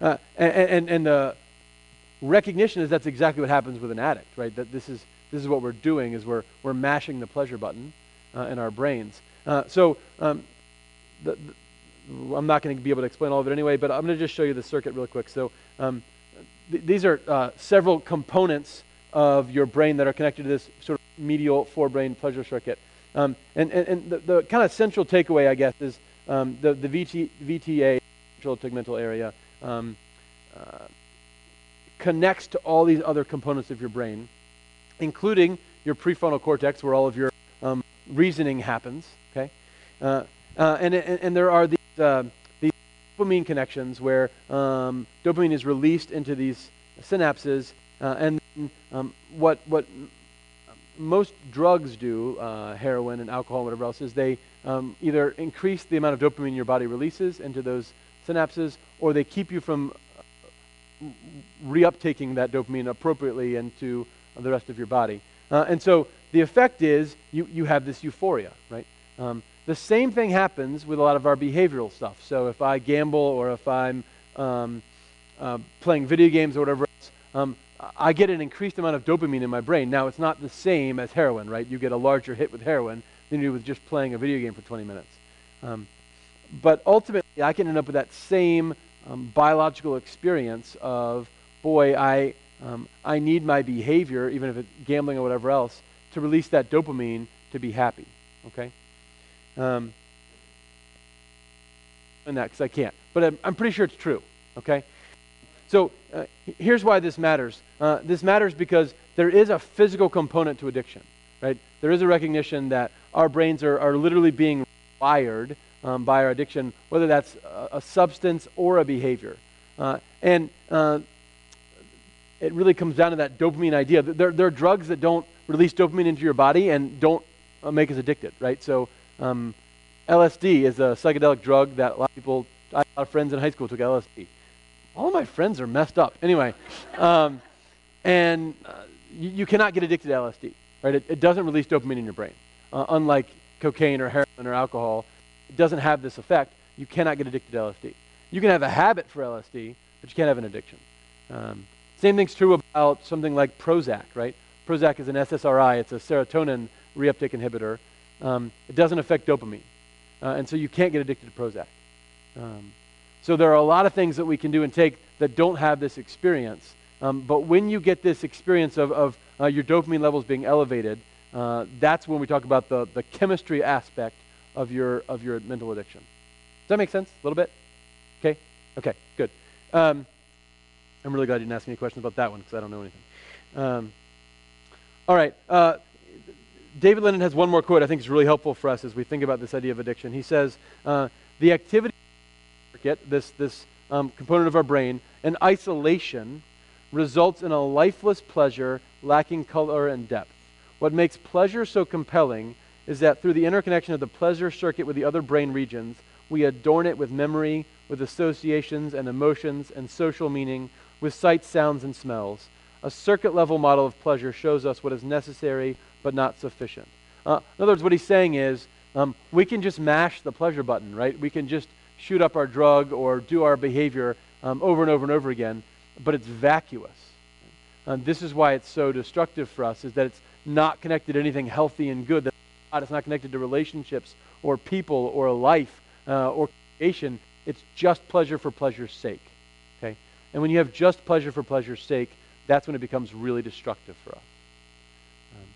uh, and, and, and the recognition is that's exactly what happens with an addict, right? That this is, this is what we're doing is we're, we're mashing the pleasure button uh, in our brains. Uh, so um, the, I'm not going to be able to explain all of it anyway, but I'm going to just show you the circuit real quick. So um, th- these are uh, several components of your brain that are connected to this sort of medial forebrain pleasure circuit. Um, and, and, and the, the, kind of central takeaway, I guess, is um, the, the VT, VTA, ventral tegmental area, um, uh, connects to all these other components of your brain, including your prefrontal cortex, where all of your um, reasoning happens. Okay, uh, uh, and, and, and there are these uh, these dopamine connections where um, dopamine is released into these synapses, uh, and um, what what most drugs do, uh, heroin and alcohol, and whatever else, is they um, either increase the amount of dopamine your body releases into those synapses, or they keep you from reuptaking that dopamine appropriately into the rest of your body. Uh, and so the effect is you, you have this euphoria, right? Um, the same thing happens with a lot of our behavioral stuff. So if I gamble or if I'm um, uh, playing video games or whatever else, um, I get an increased amount of dopamine in my brain. Now, it's not the same as heroin, right? You get a larger hit with heroin than you do with just playing a video game for 20 minutes. Um, but ultimately, I can end up with that same um, biological experience of, boy, I, um, I need my behavior, even if it's gambling or whatever else, to release that dopamine to be happy. Okay? Um, and that because I can't. But I'm, I'm, pretty sure it's true. Okay? So uh, here's why this matters. Uh, this matters because there is a physical component to addiction. Right? There is a recognition that our brains are, are literally being wired um, by our addiction, whether that's a, a substance or a behavior. Uh, and uh, it really comes down to that dopamine idea. There, there, are drugs that don't release dopamine into your body and don't uh, make us addicted, right? So um, LSD is a psychedelic drug that a lot of people, a lot of friends in high school took LSD. All my friends are messed up. Anyway, um, and uh, you, you, cannot get addicted to LSD, right? It, it doesn't release dopamine in your brain, uh, unlike cocaine or heroin or alcohol it doesn't have this effect, you cannot get addicted to LSD. You can have a habit for LSD, but you can't have an addiction. Um, same thing's true about something like Prozac, right? Prozac is an SSRI, it's a serotonin reuptake inhibitor. Um, it doesn't affect dopamine, uh, and so you can't get addicted to Prozac. Um, so there are a lot of things that we can do and take that don't have this experience. Um, but when you get this experience of, of uh, your dopamine levels being elevated, uh, that's when we talk about the, the chemistry aspect of your, of your mental addiction. Does that make sense? A little bit? Okay? Okay, good. Um, I'm really glad you didn't ask me any questions about that one because I don't know anything. Um, all right. Uh, David Linden has one more quote I think is really helpful for us as we think about this idea of addiction. He says, uh, The activity this, this um, component of our brain, in isolation results in a lifeless pleasure lacking color and depth. What makes pleasure so compelling is that through the interconnection of the pleasure circuit with the other brain regions, we adorn it with memory, with associations and emotions and social meaning, with sights, sounds, and smells. A circuit level model of pleasure shows us what is necessary but not sufficient. Uh, in other words, what he's saying is um, we can just mash the pleasure button, right? We can just shoot up our drug or do our behavior um, over and over and over again, but it's vacuous. And this is why it's so destructive for us, is that it's not connected to anything healthy and good. God. It's not connected to relationships or people or life uh, or creation. It's just pleasure for pleasure's sake. Okay? And when you have just pleasure for pleasure's sake, that's when it becomes really destructive for us. Um,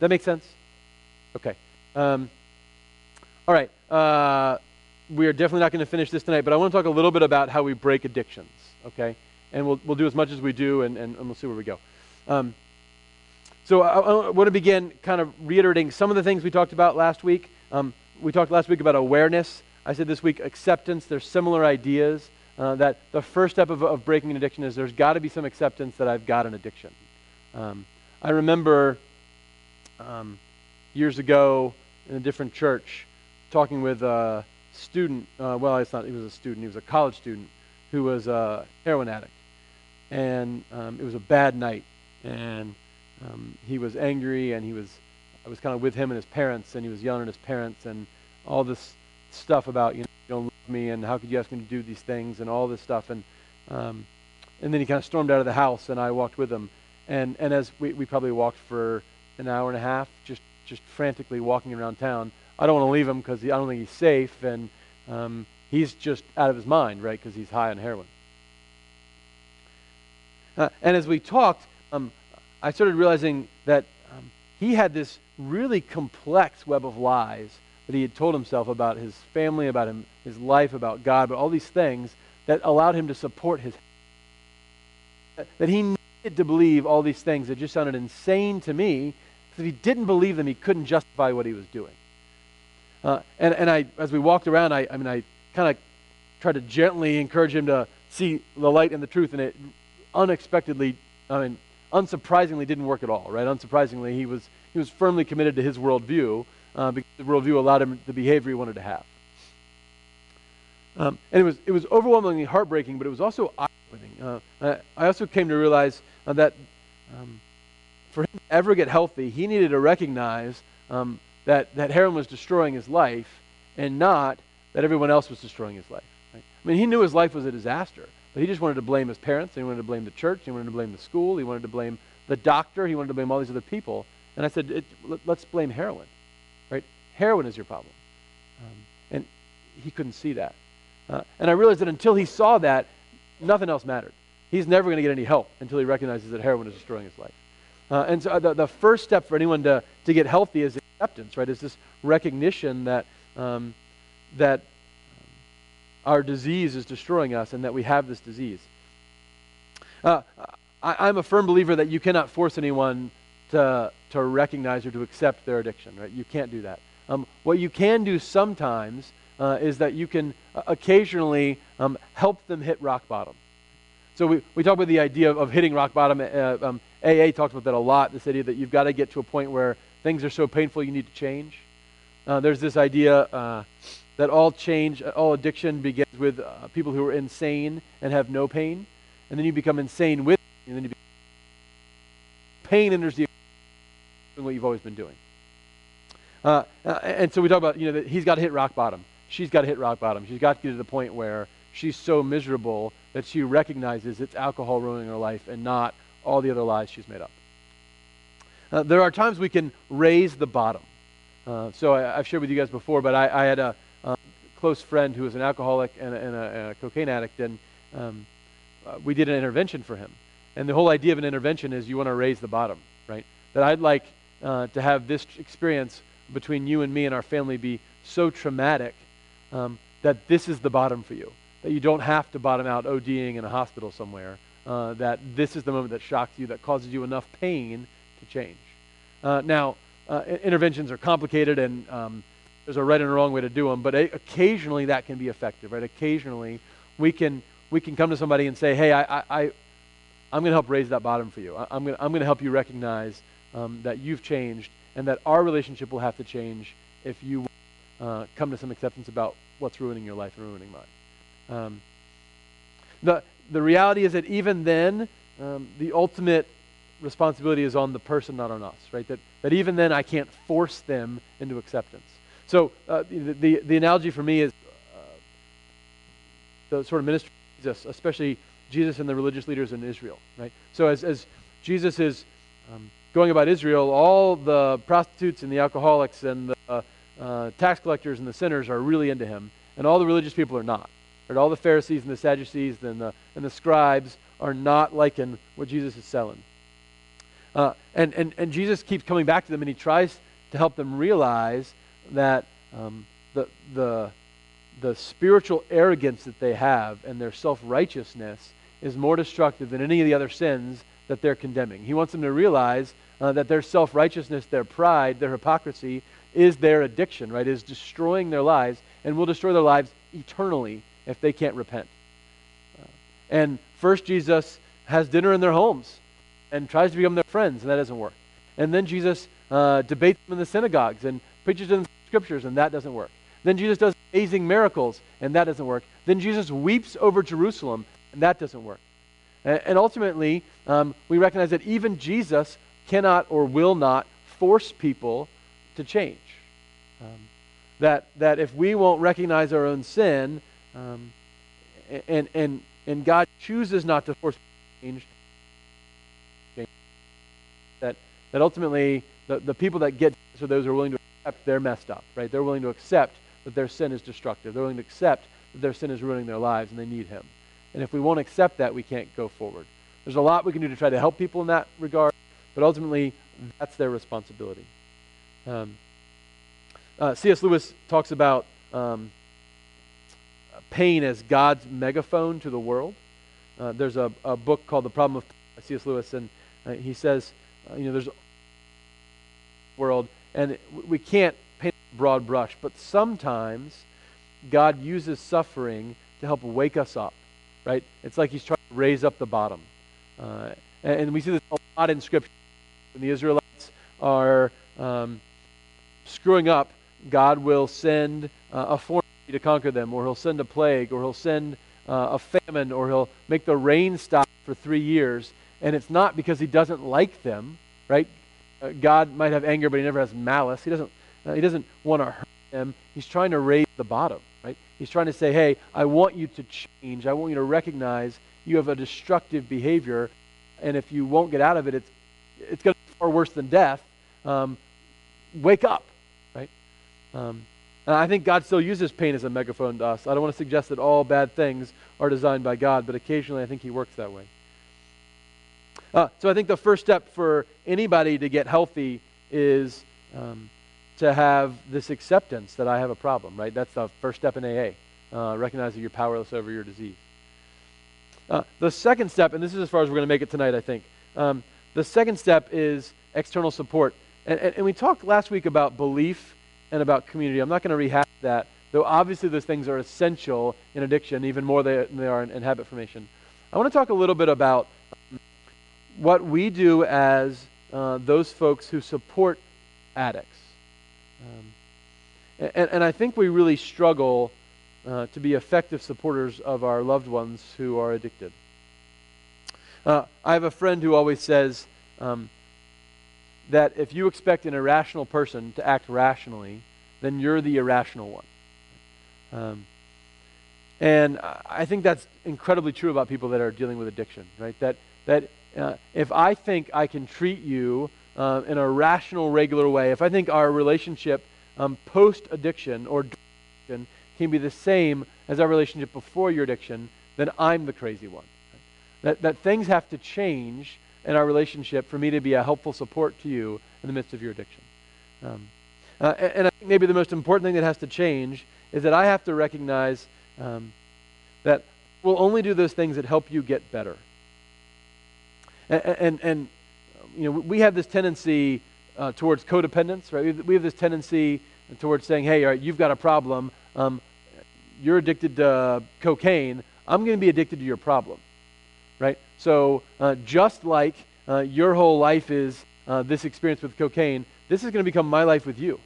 that make sense? Okay. Um, all right. Uh, we are definitely not going to finish this tonight, but I want to talk a little bit about how we break addictions. Okay? And we'll, we'll do as much as we do, and, and, and we'll see where we go. Um, so I, I, want to begin kind of reiterating some of the things we talked about last week. Um, we talked last week about awareness. I said this week acceptance. There's similar ideas. Uh, that the first step of, of, breaking an addiction is there's got to be some acceptance that I've got an addiction. Um, I remember um, years ago in a different church talking with a student. Uh, well, it's not. He was a student. He was a college student who was a heroin addict, and um, it was a bad night. And um, he was angry and he was i was kind of with him and his parents and he was yelling at his parents and all this stuff about you know you don't love me and how could you ask me to do these things and all this stuff and um, and then he kind of stormed out of the house and i walked with him and and as we, we probably walked for an hour and a half just just frantically walking around town i don't want to leave him because i don't think he's safe and um, he's just out of his mind, right? Because he's high on heroin. Uh, and as we talked, um, I started realizing that um, he had this really complex web of lies that he had told himself about his family, about him, his life, about God, but all these things that allowed him to support his. That he needed to believe all these things that just sounded insane to me. Because if he didn't believe them, he couldn't justify what he was doing. Uh, and, and I, as we walked around, I, I mean, I kind of tried to gently encourage him to see the light and the truth, and it unexpectedly, I mean, unsurprisingly didn't work at all, right? Unsurprisingly, he was, he was firmly committed to his worldview uh, because the worldview allowed him the behavior he wanted to have. Um, and it was, it was overwhelmingly heartbreaking, but it was also eye-opening. Uh, I also came to realize uh, that um, for him to ever get healthy, he needed to recognize um, that, that heroin was destroying his life and not that everyone else was destroying his life. Right? I mean, he knew his life was a disaster, but he just wanted to blame his parents, he wanted to blame the church, he wanted to blame the school, he wanted to blame the doctor, he wanted to blame all these other people. And I said, it, let, us blame heroin. Right? Heroin is your problem. Um, and he couldn't see that. Uh, and I realized that until he saw that, nothing else mattered. He's never going to get any help until he recognizes that heroin is destroying his life. Uh, and so uh, the, the first step for anyone to, to get healthy is acceptance, right? Is this recognition that, um, that our disease is destroying us and that we have this disease. Uh, I, am a firm believer that you cannot force anyone to, to recognize or to accept their addiction, right? You can't do that. Um, what you can do sometimes uh, is that you can uh, occasionally um, help them hit rock bottom. So we, we talk about the idea of, of hitting rock bottom. Uh, um, AA talks about that a lot, this idea that you've got to get to a point where things are so painful you need to change. Uh, there's this idea uh, that all change, all addiction begins with uh, people who are insane and have no pain, and then you become insane with, and then you become, pain enters the what you've always been doing. Uh, uh, and so we talk about, you know, he's got to hit rock bottom. She's got to hit rock bottom. She's got to get to the point where she's so miserable that she recognizes it's alcohol ruining her life and not all the other lies she's made up. Uh, there are times we can raise the bottom. Uh, so I, have shared with you guys before, but I, I had a, close friend who was an alcoholic and a, and a, a cocaine addict, and um, uh, we did an intervention for him. And the whole idea of an intervention is you want to raise the bottom, right? That I'd like uh, to have this experience between you and me and our family be so traumatic um, that this is the bottom for you. That you don't have to bottom out ODing in a hospital somewhere. Uh, that this is the moment that shocks you, that causes you enough pain to change. Uh, now, uh, interventions are complicated and um, there's a right and a wrong way to do them, but occasionally that can be effective, right? Occasionally we can we can come to somebody and say, hey, I, I, I'm going to help raise that bottom for you. I, am going I'm going to help you recognize um, that you've changed and that our relationship will have to change if you uh, come to some acceptance about what's ruining your life and ruining mine. Um, the, the reality is that even then, um, the ultimate responsibility is on the person, not on us, right? That, that even then I can't force them into acceptance. So uh, the, the, the, analogy for me is uh, the sort of ministry of Jesus, especially Jesus and the religious leaders in Israel, right? So as, as Jesus is um, going about Israel, all the prostitutes and the alcoholics and the uh, uh, tax collectors and the sinners are really into him, and all the religious people are not. Right? All the Pharisees and the Sadducees and the, and the scribes are not liking what Jesus is selling. Uh, and, and, and Jesus keeps coming back to them, and he tries to help them realize that um, the, the, the spiritual arrogance that they have and their self righteousness is more destructive than any of the other sins that they're condemning. He wants them to realize uh, that their self righteousness, their pride, their hypocrisy is their addiction, right? Is destroying their lives and will destroy their lives eternally if they can't repent. Uh, and first, Jesus has dinner in their homes and tries to become their friends, and that doesn't work. And then Jesus uh, debates them in the synagogues and preaches them scriptures, and that doesn't work. Then Jesus does amazing miracles, and that doesn't work. Then Jesus weeps over Jerusalem, and that doesn't work. And, and ultimately, um, we recognize that even Jesus cannot or will not force people to change. Um, that, that if we won't recognize our own sin, um, and, and, and God chooses not to force change, that, ultimately the, the people that get are those who are willing to accept they're messed up, right? They're willing to accept that their sin is destructive. They're willing to accept that their sin is ruining their lives and they need Him. And if we won't accept that, we can't go forward. There's a lot we can do to try to help people in that regard, but ultimately, that's their responsibility. Um, uh, C.S. Lewis talks about um, pain as God's megaphone to the world. Uh, there's a, a, book called The Problem of C.S. Lewis, and uh, he says, uh, you know, there's world, and we can't paint a broad brush, but sometimes God uses suffering to help wake us up, right? It's like he's trying to raise up the bottom. Uh, and, and, we see this a lot in Scripture. When the Israelites are um, screwing up, God will send uh, a foreign to conquer them, or he'll send a plague, or he'll send uh, a famine, or he'll make the rain stop for three years. And it's not because he doesn't like them, right? Uh, God might have anger, but he never has malice. He doesn't, uh, he doesn't want to hurt them. He's trying to raise the bottom, right? He's trying to say, hey, I want you to change. I want you to recognize you have a destructive behavior, and if you won't get out of it, it's, it's going to be far worse than death. Um, wake up, right? Um, and I think God still uses pain as a megaphone to us. I don't want to suggest that all bad things are designed by God, but occasionally I think He works that way. Uh, so I think the first step for anybody to get healthy is um, to have this acceptance that I have a problem, right? That's the first step in AA, uh, recognizing you're powerless over your disease. Uh, the second step, and this is as far as we're going to make it tonight, I think. Um, the second step is external support. And, and, and, we talked last week about belief and about community. I'm not going to rehash that, though obviously those things are essential in addiction, even more than they are in, in habit formation. I want to talk a little bit about what we do as uh, those folks who support addicts. Um, and, and, I think we really struggle uh, to be effective supporters of our loved ones who are addicted. Uh, I have a friend who always says um, that if you expect an irrational person to act rationally, then you're the irrational one. Um, and I think that's incredibly true about people that are dealing with addiction, right? That, that uh, if I think I can treat you uh, in a rational, regular way, if I think our relationship um, post addiction or addiction can be the same as our relationship before your addiction, then I'm the crazy one. That, that things have to change in our relationship for me to be a helpful support to you in the midst of your addiction. Um, uh, and, and, I think maybe the most important thing that has to change is that I have to recognize um, that we'll only do those things that help you get better. And, and, you know, we have this tendency uh, towards codependence, right? We have this tendency towards saying, hey, all right, you've got a problem. Um, you're addicted to cocaine, I'm going to be addicted to your problem, right? So uh, just like uh, your whole life is uh, this experience with cocaine, this is going to become my life with you,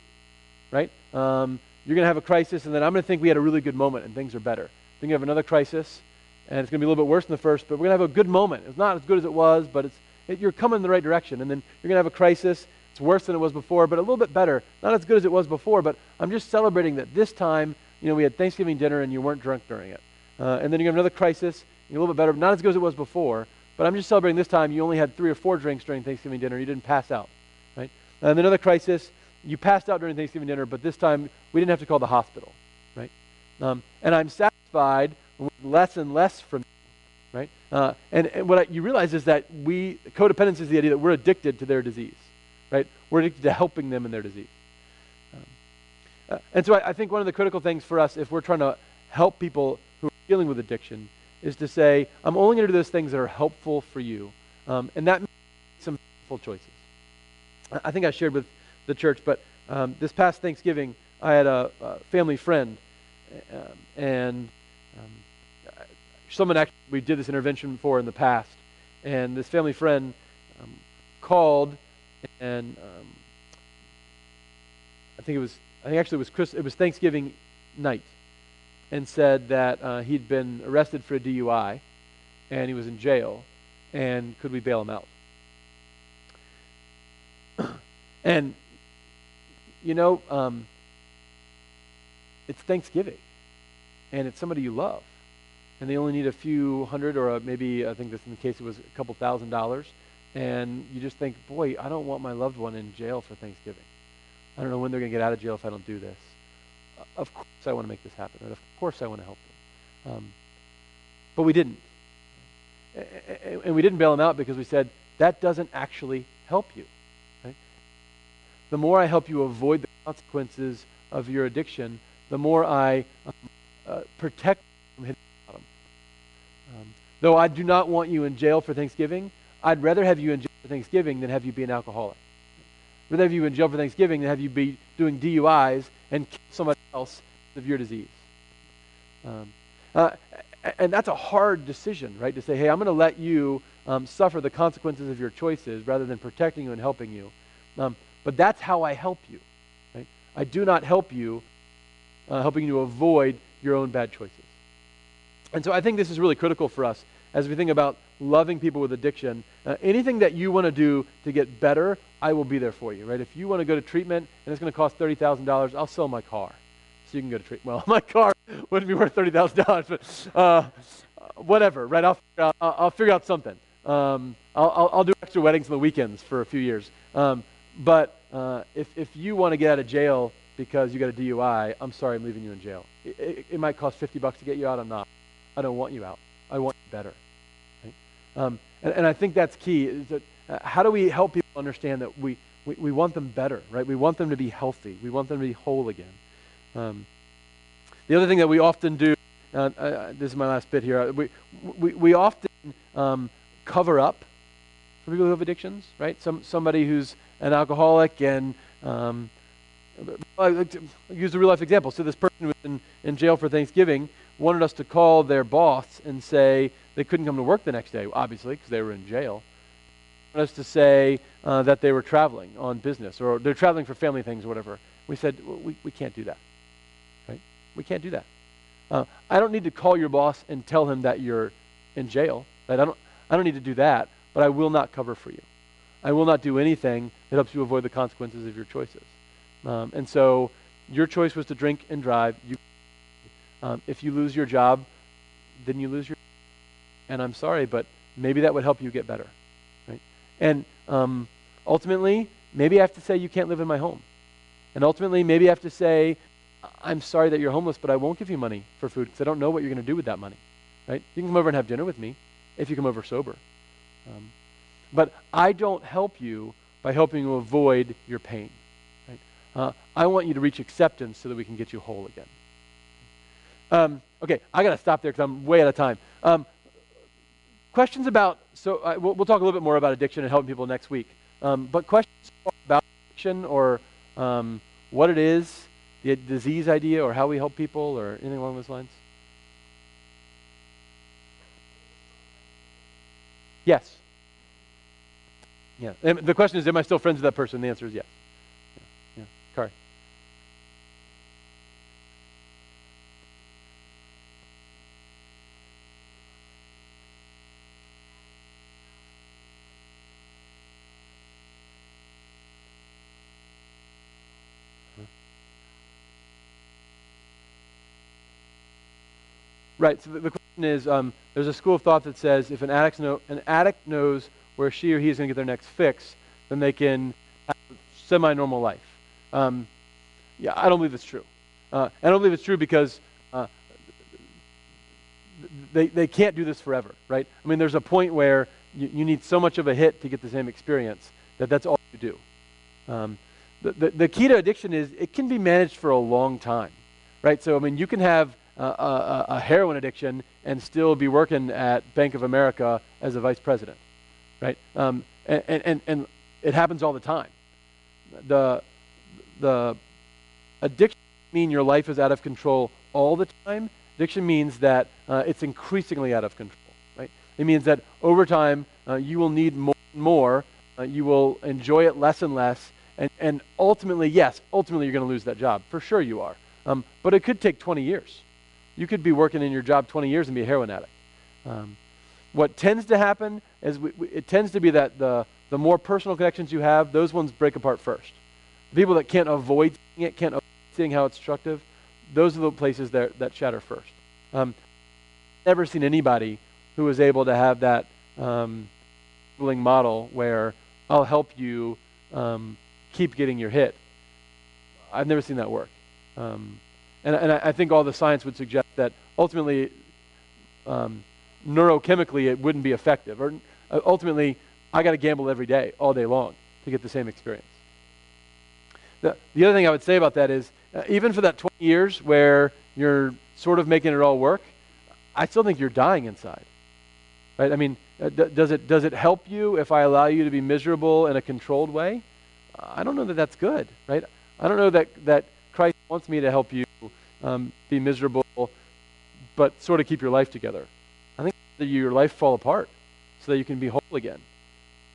right? Um, you're going to have a crisis, and then I'm going to think we had a really good moment and things are better. Then you have another crisis, and it's going to be a little bit worse than the first, but we're going to have a good moment. It's not as good as it was, but it's, it, you're coming in the right direction. And then you're going to have a crisis. It's worse than it was before, but a little bit better. Not as good as it was before, but I'm just celebrating that this time you know, we had Thanksgiving dinner and you weren't drunk during it. Uh, and then you have another crisis, you're a little bit better, not as good as it was before, but I'm just celebrating this time you only had three or four drinks during Thanksgiving dinner, you didn't pass out, right? And another crisis, you passed out during Thanksgiving dinner, but this time we didn't have to call the hospital, right? Um, and I'm satisfied less and less from you, right? Uh, and, and, what I, you realize is that we, codependence is the idea that we're addicted to their disease, right? We're addicted to helping them in their disease. Uh, and so I, I, think one of the critical things for us, if we're trying to help people who are dealing with addiction, is to say, I'm only going to do those things that are helpful for you. Um, and that makes some helpful choices. I think I shared with the church, but um, this past Thanksgiving, I had a, a family friend, um, and um, someone actually we did this intervention for in the past, and this family friend um, called, and um, I think it was I think actually it was, Chris, it was Thanksgiving night, and said that uh, he'd been arrested for a DUI and he was in jail, and could we bail him out? and, you know, um, it's Thanksgiving, and it's somebody you love, and they only need a few hundred, or maybe I think this in the case it was a couple thousand dollars, and you just think, boy, I don't want my loved one in jail for Thanksgiving. I don't know when they're going to get out of jail if I don't do this. of course I want to make this happen, right? Of course I want to help them. Um, but we didn't. And we didn't bail them out because we said, that doesn't actually help you. Right? The more I help you avoid the consequences of your addiction, the more I um, uh, protect from hitting. Um, though I do not want you in jail for Thanksgiving, I'd rather have you in jail for Thanksgiving than have you be an alcoholic. I'd rather have you in jail for Thanksgiving than have you be doing DUIs and kill somebody else of your disease. Um, uh, and that's a hard decision, right? To say, hey, I'm going to let you um, suffer the consequences of your choices rather than protecting you and helping you. Um, but that's how I help you. Right? I do not help you, uh, helping you avoid your own bad choices. And so I think this is really critical for us as we think about loving people with addiction. Uh, anything that you want to do to get better, I will be there for you, right? If you want to go to treatment and it's going to cost $30,000, I'll sell my car so you can go to treatment. Well, my car wouldn't be worth $30,000, but uh, whatever, right? I'll, I'll, I'll figure out something. Um, I'll, I'll, I'll, do extra weddings on the weekends for a few years. Um, but uh, if, if you want to get out of jail because you got a DUI, I'm sorry, I'm leaving you in jail. It, it, it, might cost 50 bucks to get you out. I'm not. I don't want you out. I want you better. Right? Um, and, and, I think that's key. Is that uh, how do we help people understand that we, we, we, want them better, right? We want them to be healthy. We want them to be whole again. Um, the other thing that we often do, uh, uh, this is my last bit here. We, we, we often um, cover up for people who have addictions, right? Some somebody who's an alcoholic and um, I like use a real life example. So this person was in, in jail for Thanksgiving wanted us to call their boss and say they couldn't come to work the next day, obviously, because they were in jail. Wanted us to say uh, that they were traveling on business or they're traveling for family things or whatever. We said, we, we can't do that. Right? We can't do that. Uh, I don't need to call your boss and tell him that you're in jail. Right? I, don't, I don't need to do that, but I will not cover for you. I will not do anything that helps you avoid the consequences of your choices. Um, and so your choice was to drink and drive. You, um, if you lose your job, then you lose your. And I'm sorry, but maybe that would help you get better, right? And um, ultimately, maybe I have to say you can't live in my home. And ultimately, maybe I have to say, I'm sorry that you're homeless, but I won't give you money for food because I don't know what you're going to do with that money, right? You can come over and have dinner with me if you come over sober. Um, but I don't help you by helping you avoid your pain. Right? Uh, I want you to reach acceptance so that we can get you whole again. Um, okay, I got to stop there because I'm way out of time. Um, questions about, so uh, we'll, we'll, talk a little bit more about addiction and helping people next week. Um, but questions about addiction or um, what it is, the disease idea, or how we help people, or anything along those lines? Yes. Yeah. And the question is, am I still friends with that person? The answer is yes. Yeah. yeah. Right. So the, question is, um, there's a school of thought that says if an addict, know, an addict knows where she or he is going to get their next fix, then they can have a semi-normal life. Um, yeah, I don't believe it's true. Uh, I don't believe it's true because uh, they, they can't do this forever, right? I mean, there's a point where you, you need so much of a hit to get the same experience that that's all you do. Um, the, the, the key to addiction is it can be managed for a long time, right? So, I mean, you can have uh, a, a heroin addiction and still be working at Bank of America as a vice president right? Um, and, and, and it happens all the time. The, the addiction mean your life is out of control all the time. Addiction means that uh, it's increasingly out of control, right? It means that over time uh, you will need more and more. Uh, you will enjoy it less and less. And, and ultimately, yes, ultimately you're going to lose that job. For sure you are. Um, but it could take 20 years. You could be working in your job 20 years and be a heroin addict. Um, what tends to happen is we, we, it tends to be that the, the more personal connections you have, those ones break apart first. The people that can't avoid seeing it, can't avoid seeing how it's destructive, those are the places that, that shatter first. Um, never seen anybody who was able to have that um, model where I'll help you um, keep getting your hit. I've never seen that work. Um, and, and I, I think all the science would suggest that ultimately, um, neurochemically, it wouldn't be effective. Or uh, ultimately, I got to gamble every day, all day long, to get the same experience. The, the other thing I would say about that is, uh, even for that 20 years where you're sort of making it all work, I still think you're dying inside. Right? I mean, uh, d- does, it, does it help you if I allow you to be miserable in a controlled way? I don't know that that's good, right? I don't know that, that Christ wants me to help you um, be miserable, but sort of keep your life together. I think that your life fall apart so that you can be whole again,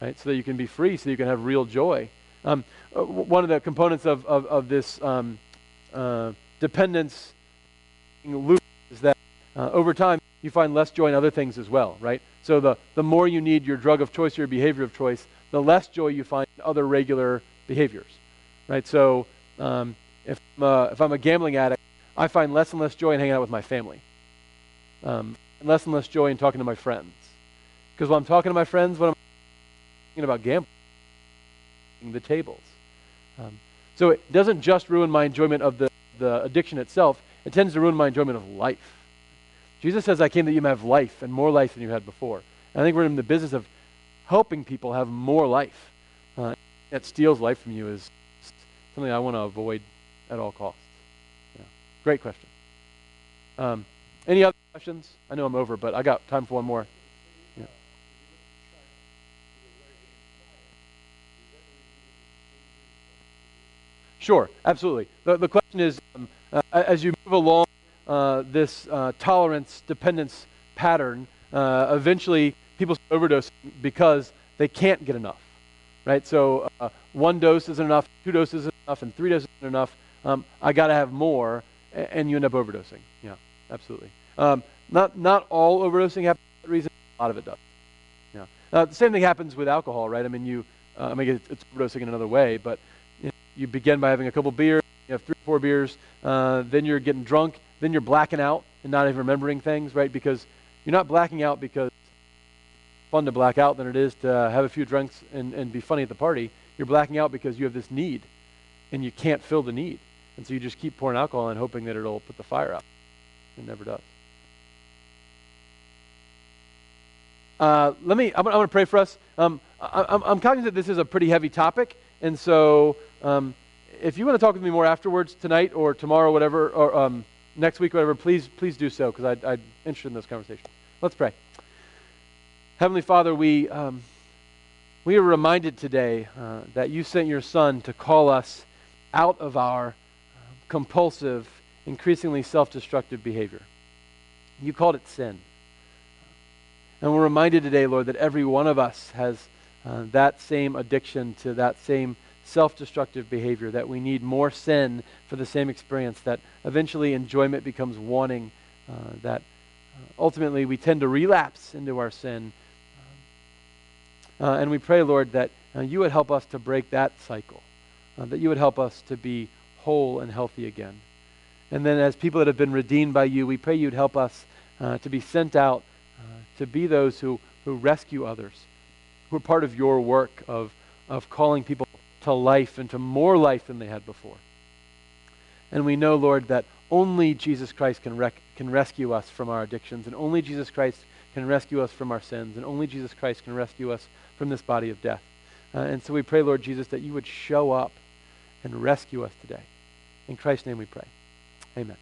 right? So that you can be free, so you can have real joy. Um, uh, one of the components of, of, of this um, uh, dependence loop is that uh, over time you find less joy in other things as well, right? So the, the more you need your drug of choice or your behavior of choice, the less joy you find in other regular behaviors, right? So um, if, I'm a, if I'm a gambling addict, I find less and less joy in hanging out with my family, um, and less and less joy in talking to my friends. Because when I'm talking to my friends, what I'm thinking about gambling, the tables. Um, so it doesn't just ruin my enjoyment of the, the addiction itself, it tends to ruin my enjoyment of life. Jesus says, I came that you may have life and more life than you had before. And I think we're in the business of helping people have more life. Uh, that steals life from you is something I want to avoid at all costs. Great question. Um, any other questions? I know I'm over, but I got time for one more. Yeah. Sure, absolutely. The, the question is um, uh, as you move along uh, this uh, tolerance dependence pattern, uh, eventually people overdose because they can't get enough. Right? So uh, one dose isn't enough, two doses isn't enough, and three doses isn't enough. Um, I got to have more, and you end up overdosing. Yeah, absolutely. Um, not, not all overdosing happens for that reason, a lot of it does. Yeah. Uh, the same thing happens with alcohol, right? I mean, you, I mean, it's, it's overdosing in another way, but you, know, you begin by having a couple beers, you have three or four beers, uh, then you're getting drunk, then you're blacking out and not even remembering things, right? Because you're not blacking out because it's fun to black out than it is to have a few drinks and, and be funny at the party. You're blacking out because you have this need and you can't fill the need. And so you just keep pouring alcohol and hoping that it'll put the fire out. It never does. Uh, let me, I'm, I'm going to pray for us. Um, I, am cognizant this is a pretty heavy topic, and so um, if you want to talk with me more afterwards tonight or tomorrow, whatever, or um, next week, whatever, please, please do so because I'm interested in this conversation. Let's pray. Heavenly Father, we, um, we are reminded today uh, that you sent your Son to call us out of our compulsive, increasingly self destructive behavior. You called it sin. And we're reminded today, Lord, that every one of us has uh, that same addiction to that same self destructive behavior, that we need more sin for the same experience, that eventually enjoyment becomes wanting, uh, that uh, ultimately we tend to relapse into our sin. Uh, and we pray, Lord, that uh, you would help us to break that cycle, uh, that you would help us to be whole and healthy again. And then, as people that have been redeemed by you, we pray you'd help us uh, to be sent out to be those who, who rescue others, who are part of your work of, of calling people to life and to more life than they had before. And we know, Lord, that only Jesus Christ can, rec- can rescue us from our addictions, and only Jesus Christ can rescue us from our sins, and only Jesus Christ can rescue us from this body of death. Uh, and so we pray, Lord Jesus, that you would show up and rescue us today. In Christ's name we pray. Amen.